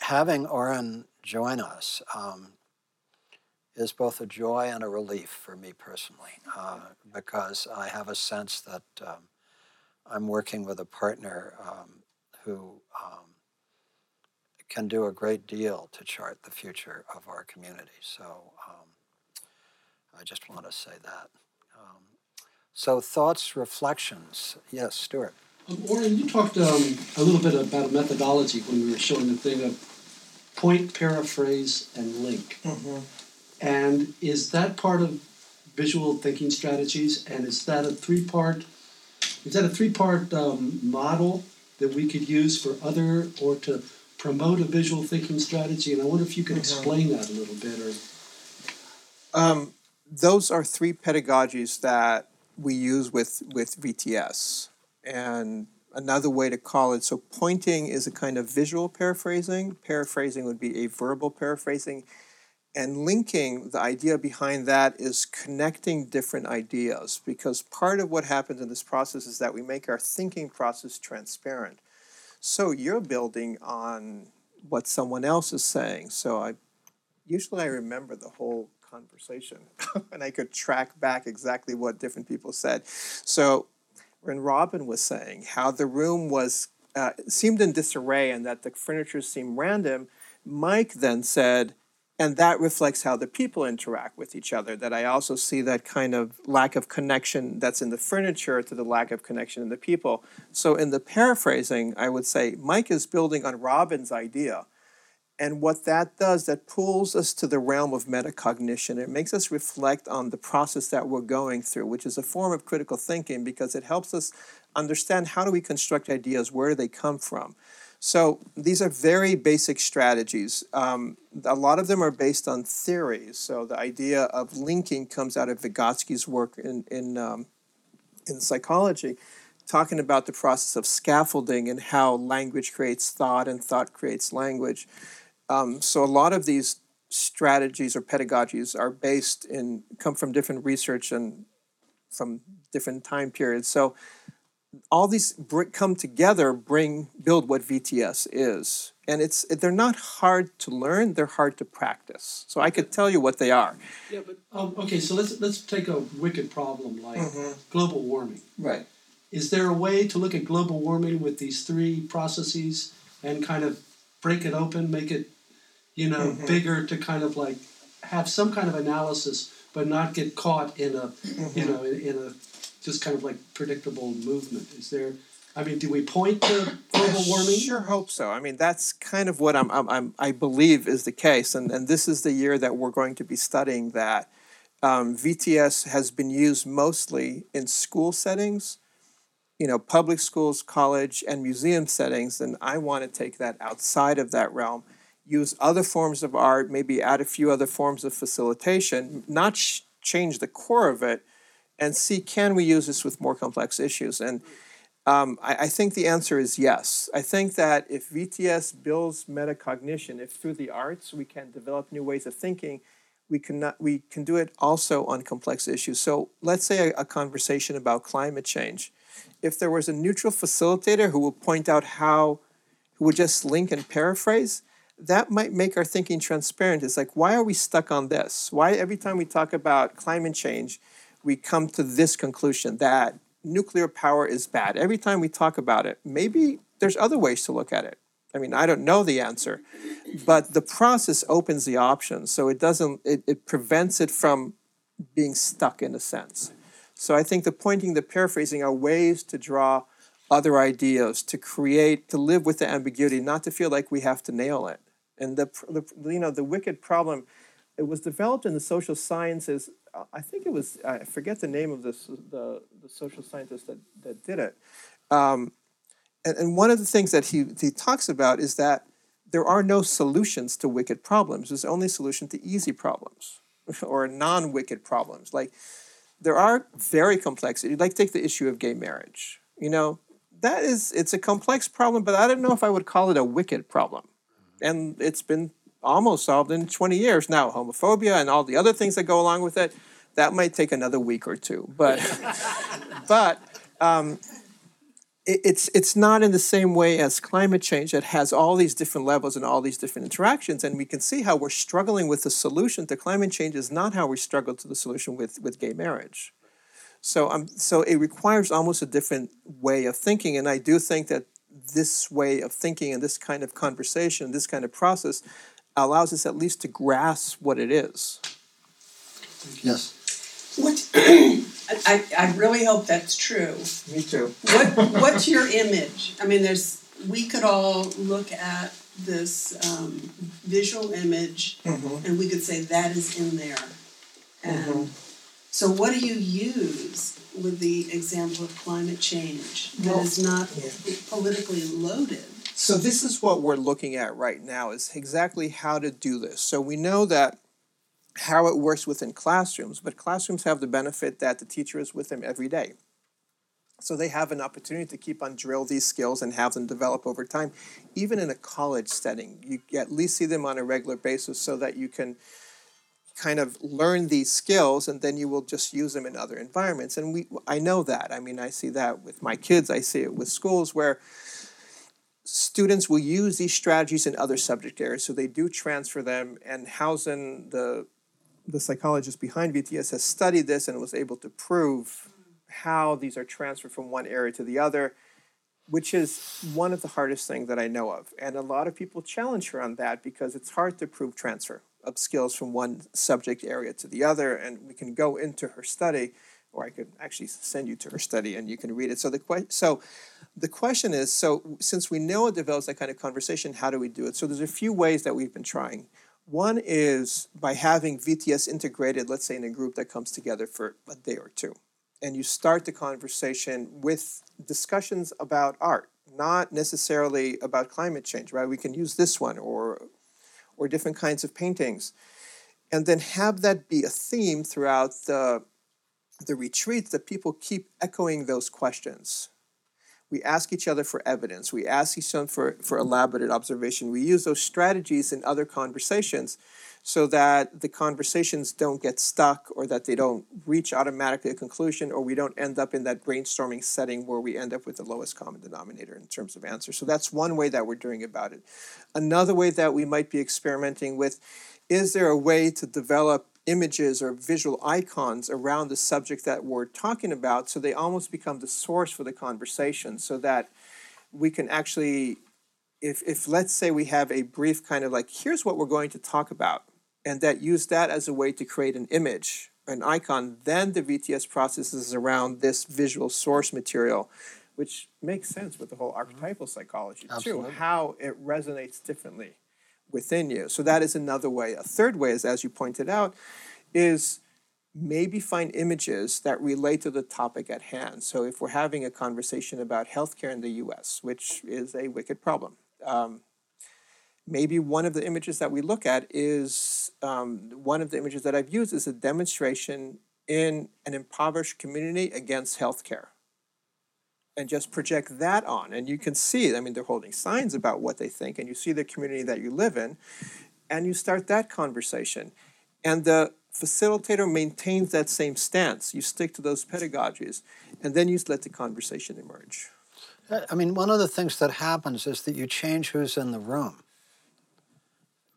Having Oren join us um, is both a joy and a relief for me personally uh, because I have a sense that um, I'm working with a partner um, who um, can do a great deal to chart the future of our community. So um, I just want to say that. Um, so thoughts, reflections. Yes, Stuart. Um, Oren, you talked um, a little bit about a methodology when we were showing the thing of point, paraphrase, and link. And is that part of visual thinking strategies? And is that a three-part? Is that a three-part um, model that we could use for other or to promote a visual thinking strategy? And I wonder if you could explain that a little bit, or Um, those are three pedagogies that we use with, with VTS. And another way to call it so pointing is a kind of visual paraphrasing, paraphrasing would be a verbal paraphrasing. And linking, the idea behind that is connecting different ideas because part of what happens in this process is that we make our thinking process transparent. So you're building on what someone else is saying. So I usually I remember the whole conversation and I could track back exactly what different people said. So when Robin was saying how the room was uh, seemed in disarray and that the furniture seemed random, Mike then said, and that reflects how the people interact with each other. That I also see that kind of lack of connection that's in the furniture to the lack of connection in the people. So in the paraphrasing, I would say Mike is building on Robin's idea. And what that does, that pulls us to the realm of metacognition. It makes us reflect on the process that we're going through, which is a form of critical thinking because it helps us understand how do we construct ideas, where do they come from. So these are very basic strategies. Um, a lot of them are based on theories. So the idea of linking comes out of Vygotsky's work in, in um, in psychology, talking about the process of scaffolding and how language creates thought and thought creates language. Um, so a lot of these strategies or pedagogies are based in come from different research and from different time periods. So all these br- come together, bring build what VTS is, and it's they're not hard to learn; they're hard to practice. So I could tell you what they are. Yeah, but um, okay, so let's let's take a wicked problem like Mhm. global warming. Right. Is there a way to look at global warming with these three processes and kind of break it open, make it, you know, Mhm. bigger to kind of like have some kind of analysis, but not get caught in a, you know, in, in a just kind of like predictable movement? Is there? I mean, do we point to global warming? Sure hope so. I mean, that's kind of what I'm, I'm, I'm I believe is the case, and and this is the year that we're going to be studying that. Um, VTS has been used mostly in school settings, you know, public schools, college, and museum settings, and I want to take that outside of that realm. Use other forms of art, maybe add a few other forms of facilitation, not sh- change the core of it, and see can we use this with more complex issues. And um, I, I think the answer is yes. I think that if VTS builds metacognition, if through the arts we can develop new ways of thinking, we can not, we can do it also on complex issues. So let's say a, a conversation about climate change. If there was a neutral facilitator who would point out how, who would just link and paraphrase, that might make our thinking transparent. It's like, why are we stuck on this? Why every time we talk about climate change, we come to this conclusion that nuclear power is bad. Every time we talk about it, maybe there's other ways to look at it. I mean, I don't know the answer, but the process opens the options. So it doesn't, it, it prevents it from being stuck in a sense. So I think the pointing, the paraphrasing are ways to draw other ideas, to create, to live with the ambiguity, not to feel like we have to nail it. And the, the you know, the wicked problem, it was developed in the social sciences. I think it was, I forget the name of this, the, the social scientist that, that did it. Um, and, and one of the things that he, he talks about is that there are no solutions to wicked problems. There's only solution to easy problems or non-wicked problems. Like there are very complex. Like take the issue of gay marriage. You know, that is it's a complex problem, but I don't know if I would call it a wicked problem. And it's been almost solved in 20 years now. Homophobia and all the other things that go along with it, that might take another week or two. But but um, it, it's it's not in the same way as climate change that has all these different levels and all these different interactions and we can see how we're struggling with the solution to climate change is not how we struggle to the solution with with gay marriage so um so it requires almost a different way of thinking and i do think that this way of thinking and this kind of conversation this kind of process allows us at least to grasp what it is Yes. What, I, I really hope that's true. me too What, what's your image? I mean, there's, we could all look at this um, visual image Mhm. and we could say that is in there. And so, what do you use with the example of climate change that Well, is not yeah. politically loaded? So this is what we're looking at right now is exactly how to do this. So we know that how it works within classrooms, but classrooms have the benefit that the teacher is with them every day. So they have an opportunity to keep on drill these skills and have them develop over time. Even in a college setting, you at least see them on a regular basis so that you can kind of learn these skills and then you will just use them in other environments. And we I know that. I mean, I see that with my kids, I see it with schools where students will use these strategies in other subject areas. So they do transfer them, and Housen, the the psychologist behind VTS, has studied this and was able to prove how these are transferred from one area to the other, which is one of the hardest things that I know of. And a lot of people challenge her on that because it's hard to prove transfer of skills from one subject area to the other. And we can go into her study, or I could actually send you to her study and you can read it. So the que- so the question is so since we know it develops that kind of conversation, how do we do it? So there's a few ways that we've been trying. One is by having VTS integrated, let's say in a group that comes together for a day or two. And you start the conversation with discussions about art, not necessarily about climate change, right? We can use this one or or different kinds of paintings. And then have that be a theme throughout the the retreats that people keep echoing those questions. We ask each other for evidence. We ask each other for, for elaborate observation. We use those strategies in other conversations so that the conversations don't get stuck or that they don't reach automatically a conclusion or we don't end up in that brainstorming setting where we end up with the lowest common denominator in terms of answers. So that's one way that we're doing about it. Another way that we might be experimenting with is there a way to develop images or visual icons around the subject that we're talking about so they almost become the source for the conversation so that we can actually if if let's say we have a brief kind of like here's what we're going to talk about and that use that as a way to create an image, an icon, then the VTS processes around this visual source material, which makes sense with the whole archetypal psychology Absolutely. too, how it resonates differently within you. So that is another way. A third way is, as you pointed out, is maybe find images that relate to the topic at hand. So if we're having a conversation about healthcare in the US, which is a wicked problem, um, maybe one of the images that we look at is um, one of the images that I've used is a demonstration in an impoverished community against healthcare. And just project that on. And you can see, I mean, they're holding signs about what they think, and you see the community that you live in, and you start that conversation. And the facilitator maintains that same stance. You stick to those pedagogies, and then you let the conversation emerge. Uh, I mean, one of the things that happens is that you change who's in the room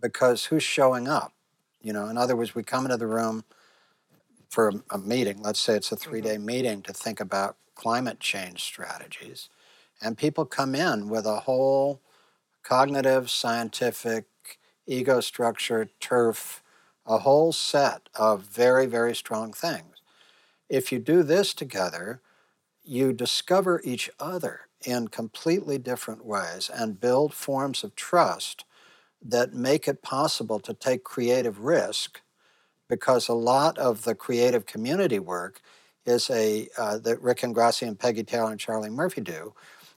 because who's showing up. You know, in other words, we come into the room for a, a meeting. Let's say it's a three-day mm-hmm. meeting to think about climate change strategies, and people come in with a whole cognitive, scientific, ego structure, turf, a whole set of very, very strong things. If you do this together, you discover each other in completely different ways and build forms of trust that make it possible to take creative risk because a lot of the creative community work is a uh, that Rick and Ingrasci and Peggy Taylor and Charlie Murphy do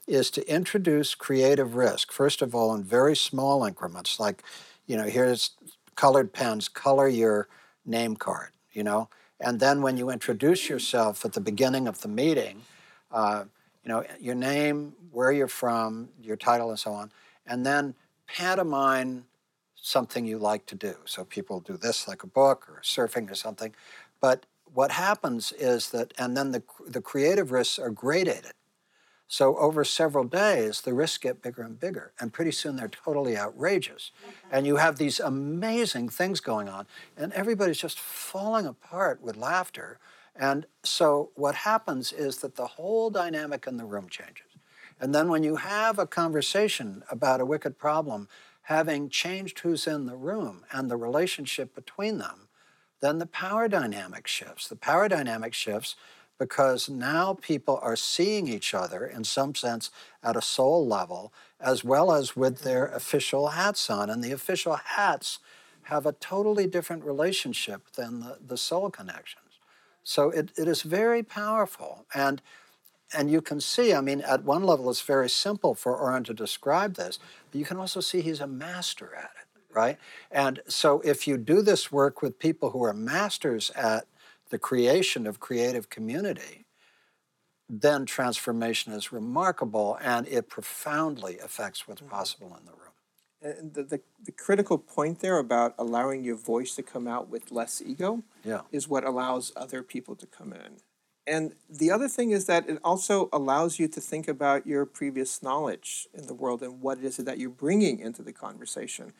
is to introduce creative risk first of all in very small increments like you know here's colored pens color your name card you know and then when you introduce yourself at the beginning of the meeting uh, you know your name where you're from your title and so on and then pantomime something you like to do. So people do this like a book or surfing or something. But what happens is that, and then the, the creative risks are gradated. So over several days, the risks get bigger and bigger, and pretty soon they're totally outrageous. And you have these amazing things going on, and everybody's just falling apart with laughter. And so what happens is that the whole dynamic in the room changes. And then when you have a conversation about a wicked problem, having changed who's in the room and the relationship between them, then the power dynamic shifts. The power dynamic shifts because now people are seeing each other in some sense at a soul level, as well as with their official hats on. And the official hats have a totally different relationship than the, the soul connections. So it, it is very powerful. And and you can see, I mean, at one level, it's very simple for Oren to describe this, but you can also see he's a master at it, right? And so if you do this work with people who are masters at the creation of creative community, then transformation is remarkable and it profoundly affects what's mm-hmm. possible in the room. Uh, and the, the, the critical point there about allowing your voice to come out with less ego Yeah. is what allows other people to come in. And the other thing is that it also allows you to think about your previous knowledge in the world and what it is that you're bringing into the conversation.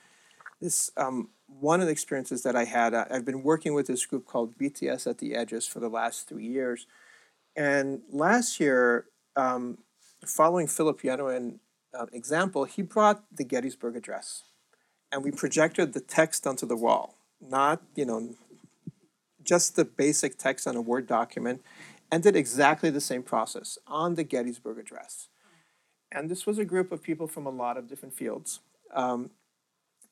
This um, one of the experiences that I had. I- I've been working with this group called BTS at the Edges for the last three years, and last year, um, following Philip Yenawine uh, example, he brought the Gettysburg Address, and we projected the text onto the wall, not you know just the basic text on a Word document, and did exactly the same process on the Gettysburg Address. And this was a group of people from a lot of different fields. Um,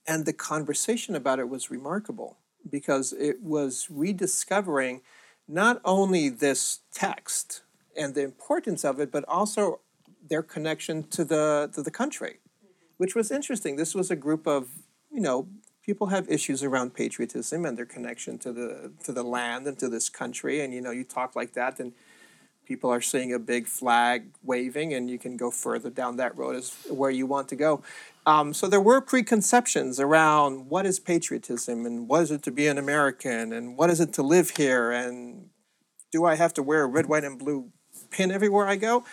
and the conversation about it was remarkable because it was rediscovering not only this text and the importance of it, but also their connection to the to the country, mm-hmm. which was interesting. This was a group of you know people have issues around patriotism and their connection to the to the land and to this country. And you know, you talk like that, and people are seeing a big flag waving, and you can go further down that road as where you want to go. Um, so there were preconceptions around what is patriotism and what is it to be an American and what is it to live here and do I have to wear a red, white, and blue pin everywhere I go?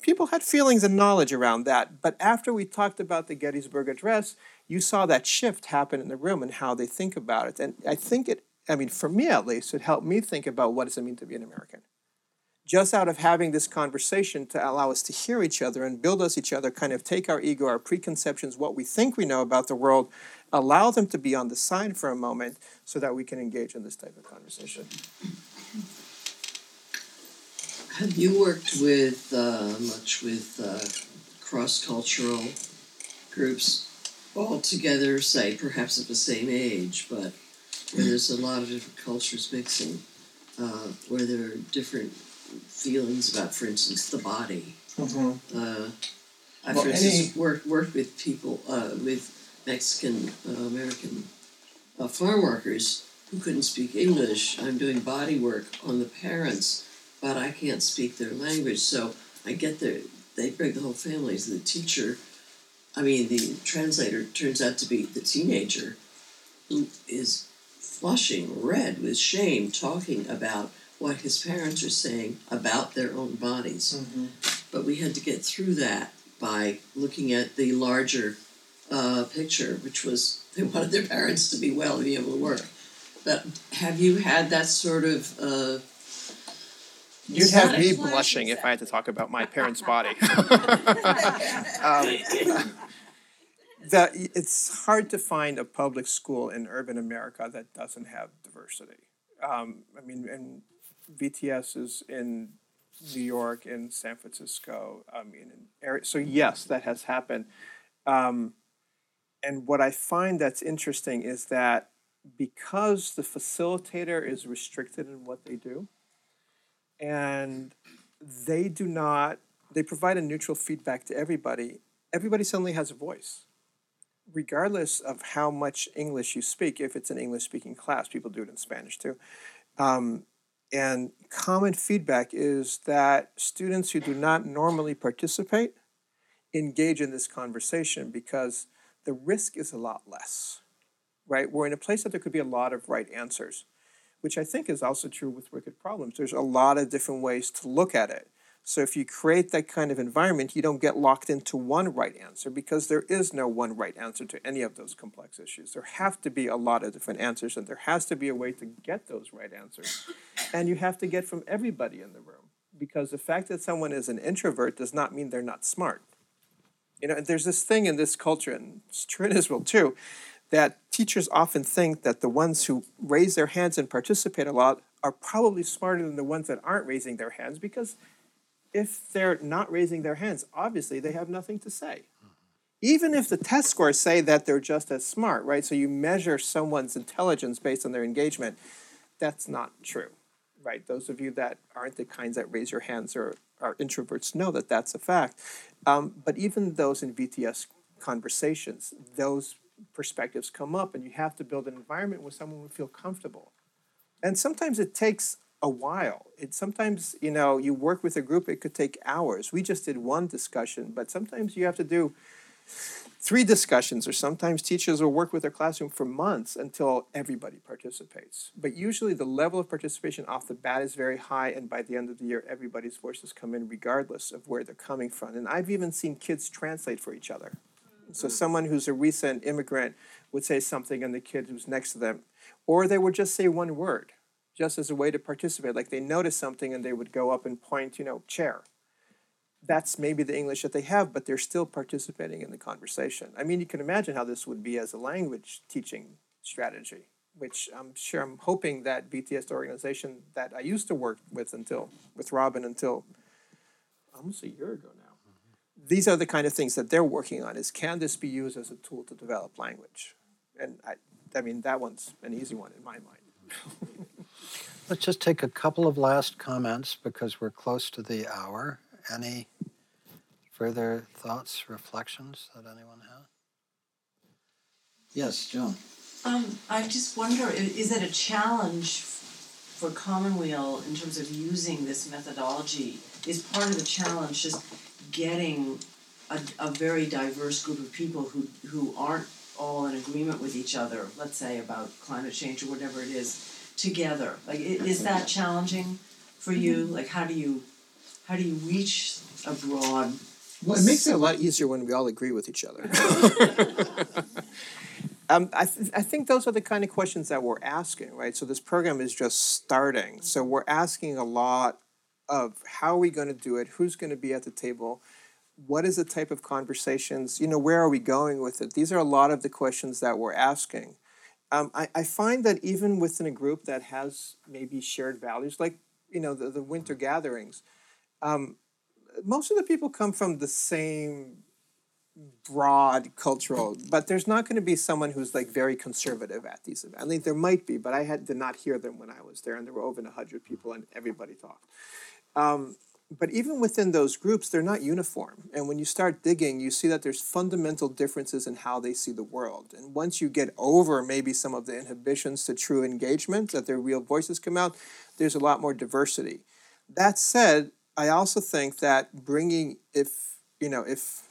People had feelings and knowledge around that. But after we talked about the Gettysburg Address, you saw that shift happen in the room and how they think about it. And I think it, I mean, for me at least, it helped me think about what does it mean to be an American just out of having this conversation to allow us to hear each other and build us each other, kind of take our ego, our preconceptions, what we think we know about the world, allow them to be on the side for a moment so that we can engage in this type of conversation. Have you worked with uh, much with uh, cross cultural groups all together, say perhaps of the same age, but where there's a lot of different cultures mixing, uh, where there are different feelings about, for instance, the body. Mm-hmm. Uh, I, Well, for instance, any- worked worked with people uh, with Mexican uh, American uh, farm workers who couldn't speak English. I'm doing body work on the parents, but I can't speak their language, so I get there. They bring the whole family. So the teacher, I mean, the translator turns out to be the teenager who is flushing red with shame, talking about what his parents are saying about their own bodies. But we had to get through that by looking at the larger uh, picture, which was they wanted their parents to be well and be able to work. But have you had that sort of? Uh, You'd have me blushing if I had to talk about my parents' body. um, the, it's hard to find a public school in urban America that doesn't have diversity. Um, I mean, and VTS is in New York, in San Francisco. I mean, in area, so yes, that has happened. Um, and what I find that's interesting is that because the facilitator is restricted in what they do, and they do not they provide a neutral feedback to everybody everybody suddenly has a voice regardless of how much english you speak if it's an english speaking class people do it in spanish too um, and common feedback is that students who do not normally participate engage in this conversation because the risk is a lot less right we're in a place that there could be a lot of right answers which I think is also true with wicked problems. There's a lot of different ways to look at it. So if you create that kind of environment, you don't get locked into one right answer because there is no one right answer to any of those complex issues. There have to be a lot of different answers, and there has to be a way to get those right answers. And you have to get from everybody in the room because the fact that someone is an introvert does not mean they're not smart. You know, there's this thing in this culture, and it's true in Israel too, that teachers often think that the ones who raise their hands and participate a lot are probably smarter than the ones that aren't raising their hands because if they're not raising their hands, obviously they have nothing to say. Even if the test scores say that they're just as smart, right? So you measure someone's intelligence based on their engagement, that's not true, right? Those of you that aren't the kinds that raise your hands or are introverts know that that's a fact. Um, but even those in VTS conversations, those perspectives come up, and you have to build an environment where someone would feel comfortable. And sometimes it takes a while. It sometimes, you know, you work with a group, it could take hours. We just did one discussion, but sometimes you have to do three discussions, or sometimes teachers will work with their classroom for months until everybody participates. But usually the level of participation off the bat is very high, and by the end of the year, everybody's voices come in regardless of where they're coming from. And I've even seen kids translate for each other. So mm. someone who's a recent immigrant would say something, and the kid who's next to them, or they would just say one word, just as a way to participate. Like they notice something, and they would go up and point, you know, chair. That's maybe the English that they have, but they're still participating in the conversation. I mean, you can imagine how this would be as a language teaching strategy, which I'm sure I'm hoping that VTS the organization that I used to work with until with Robin until almost a year ago now these are the kind of things that they're working on is can this be used as a tool to develop language and i, I mean that one's an easy one in my mind Let's just take a couple of last comments because we're close to the hour. Any further thoughts, reflections that anyone has? Yes, Joan. Um, I just wonder, is it a challenge for Commonweal in terms of using this methodology? Is part of the challenge just getting a, a very diverse group of people who, who aren't all in agreement with each other, let's say about climate change or whatever it is, together? Like, is that challenging for you? Like, how do you, how do you reach a broad? Well, it makes it a lot easier when we all agree with each other. um, I, th- I think those are the kind of questions that we're asking, right? So this program is just starting. So we're asking a lot of how are we going to do it? Who's going to be at the table? What is the type of conversations? You know, where are we going with it? These are a lot of the questions that we're asking. Um, I, I find that even within a group that has maybe shared values, like you know the, the winter gatherings, um, most of the people come from the same broad cultural, but there's not going to be someone who's like very conservative at these events. I think there might be, but I had did not hear them when I was there, and there were over hundred people, and everybody talked. Um, but even within those groups, they're not uniform. And when you start digging, you see that there's fundamental differences in how they see the world. And once you get over maybe some of the inhibitions to true engagement, that their real voices come out, there's a lot more diversity. That said, I also think that bringing, if, you know, if,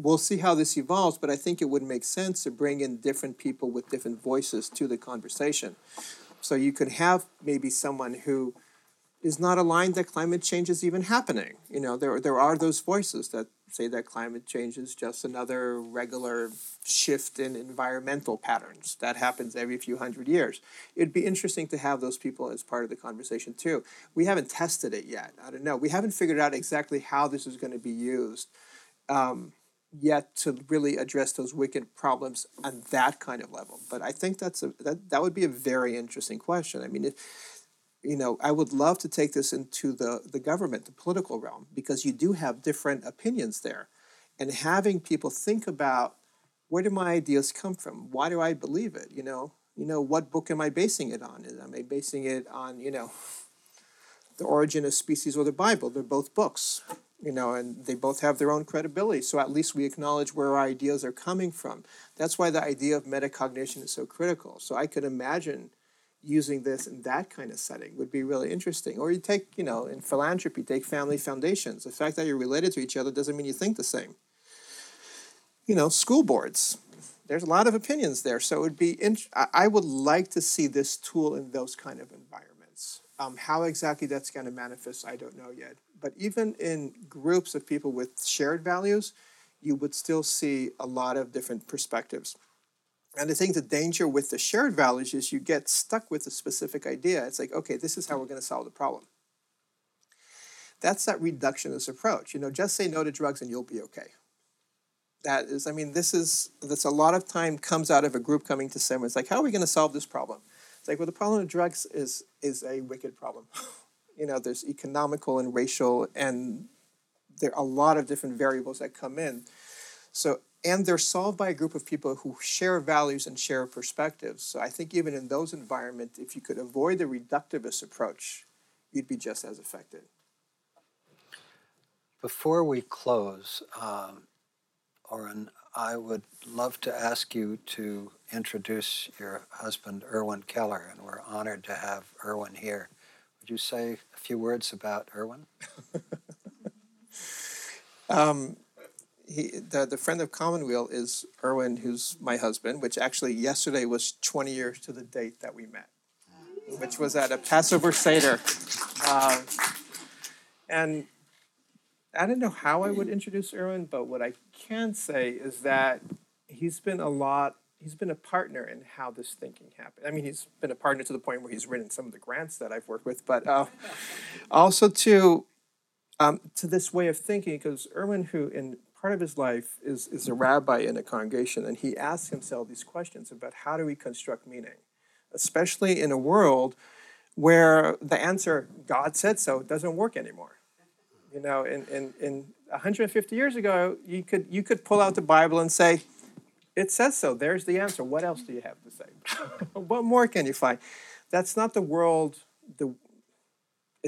we'll see how this evolves, but I think it would make sense to bring in different people with different voices to the conversation. So you could have maybe someone who is not aligned that climate change is even happening. You know, there there are those voices that say that climate change is just another regular shift in environmental patterns that happens every few hundred years. It'd be interesting to have those people as part of the conversation too. We haven't tested it yet. I don't know. We haven't figured out exactly how this is going to be used. Um, yet to really address those wicked problems on that kind of level. But I think that's a that, that would be a very interesting question. I mean, if you know, I would love to take this into the the government, the political realm, because you do have different opinions there, and having people think about where do my ideas come from? Why do I believe it? You know, you know, what book am I basing it on? Am I basing it on you know, the origin of species or the Bible? They're both books you know, and they both have their own credibility. So at least we acknowledge where our ideas are coming from. That's why the idea of metacognition is so critical. So I could imagine using this in that kind of setting would be really interesting. Or you take, you know, in philanthropy, take family foundations. The fact that you're related to each other doesn't mean you think the same. You know, school boards. There's a lot of opinions there. So it would be, int- I would like to see this tool in those kind of environments. Um, how exactly that's going to manifest, I don't know yet but even in groups of people with shared values, you would still see a lot of different perspectives. And I think the danger with the shared values is you get stuck with a specific idea. It's like, okay, this is how we're going to solve the problem. That's that reductionist approach. You know, just say no to drugs and you'll be okay. That is, I mean, this is, that's a lot of time comes out of a group coming to someone. It's like, how are we going to solve this problem? It's like, well, the problem of drugs is is a wicked problem. you know, there's economical and racial, and there are a lot of different variables that come in. So, and they're solved by a group of people who share values and share perspectives. So, I think even in those environments, if you could avoid the reductivist approach, you'd be just as affected. Before we close, um, Oren, I would love to ask you to introduce your husband, Irwin Keller, and we're honored to have Irwin here. Would you say a few words about Irwin? um, he, the, the friend of Commonweal is Irwin, who's my husband, which actually yesterday was 20 years to the date that we met, which was at a Passover Seder. Uh, and I don't know how I would introduce Irwin, but what I can say is that he's been a lot he's been a partner in how this thinking happened. I mean, he's been a partner to the point where he's written some of the grants that I've worked with, but uh, also to um, to this way of thinking, because Irwin, who in part of his life is is a rabbi in a congregation, and he asks himself these questions about how do we construct meaning, especially in a world where the answer God said so doesn't work anymore. You know, in, in, in 150 years ago, you could you could pull out the Bible and say, it says so. There's the answer. What else do you have to say? what more can you find? That's not the world. The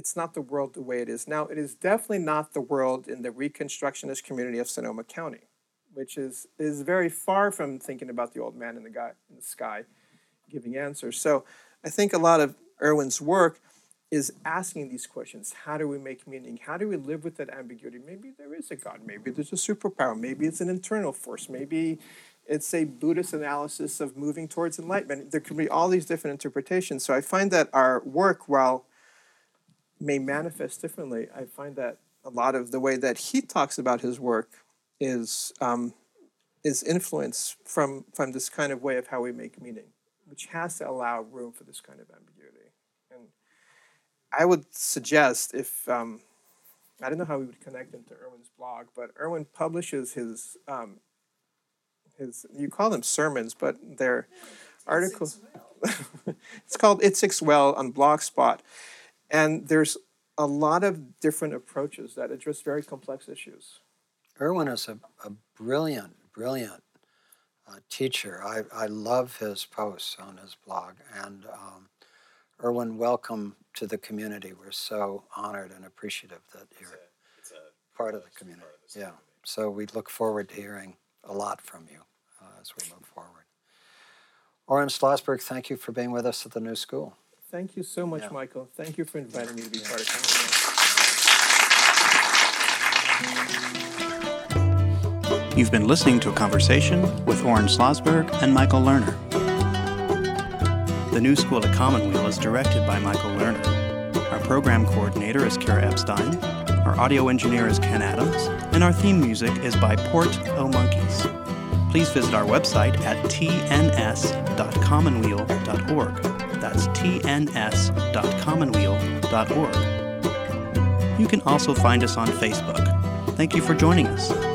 it's not the world the way it is now. It is definitely not the world in the Reconstructionist community of Sonoma County. which is is very far from thinking about the old man in the guy in the sky giving answers. So I think a lot of Irwin's work is asking these questions. How do we make meaning? How do we live with that ambiguity? Maybe there is a God, maybe there's a superpower, maybe it's an internal force, maybe it's a Buddhist analysis of moving towards enlightenment. There could be all these different interpretations. So I find that our work, while may manifest differently, I find that a lot of the way that he talks about his work is um, is influenced from from this kind of way of how we make meaning, which has to allow room for this kind of ambiguity. And I would suggest if um, I don't know how we would connect into Irwin's blog, but Erwin publishes his um, his you call them sermons, but they're articles. it's called Itzik's Well on Blogspot, and there's a lot of different approaches that address very complex issues. Irwin is a, a brilliant, brilliant uh, teacher. I, I love his posts on his blog. And um, Irwin, welcome to the community. We're so honored and appreciative that you're It's a part of the community. Yeah. So we look forward to hearing a lot from you uh, as we move forward. Oren Slozberg, thank you for being with us at the new school. Thank you so much, Yeah. Michael. Thank you for inviting me to be part of Common You've been listening to a conversation with Oren Slozberg and Michael Lerner. The New School at Commonweal is directed by Michael Lerner. Our program coordinator is Kara Epstein. Our audio engineer is Ken Adams. And our theme music is by Port O Monkeys. Please visit our website at tns.commonweal.org. That's tns.commonweal.org. You can also find us on Facebook. Thank you for joining us.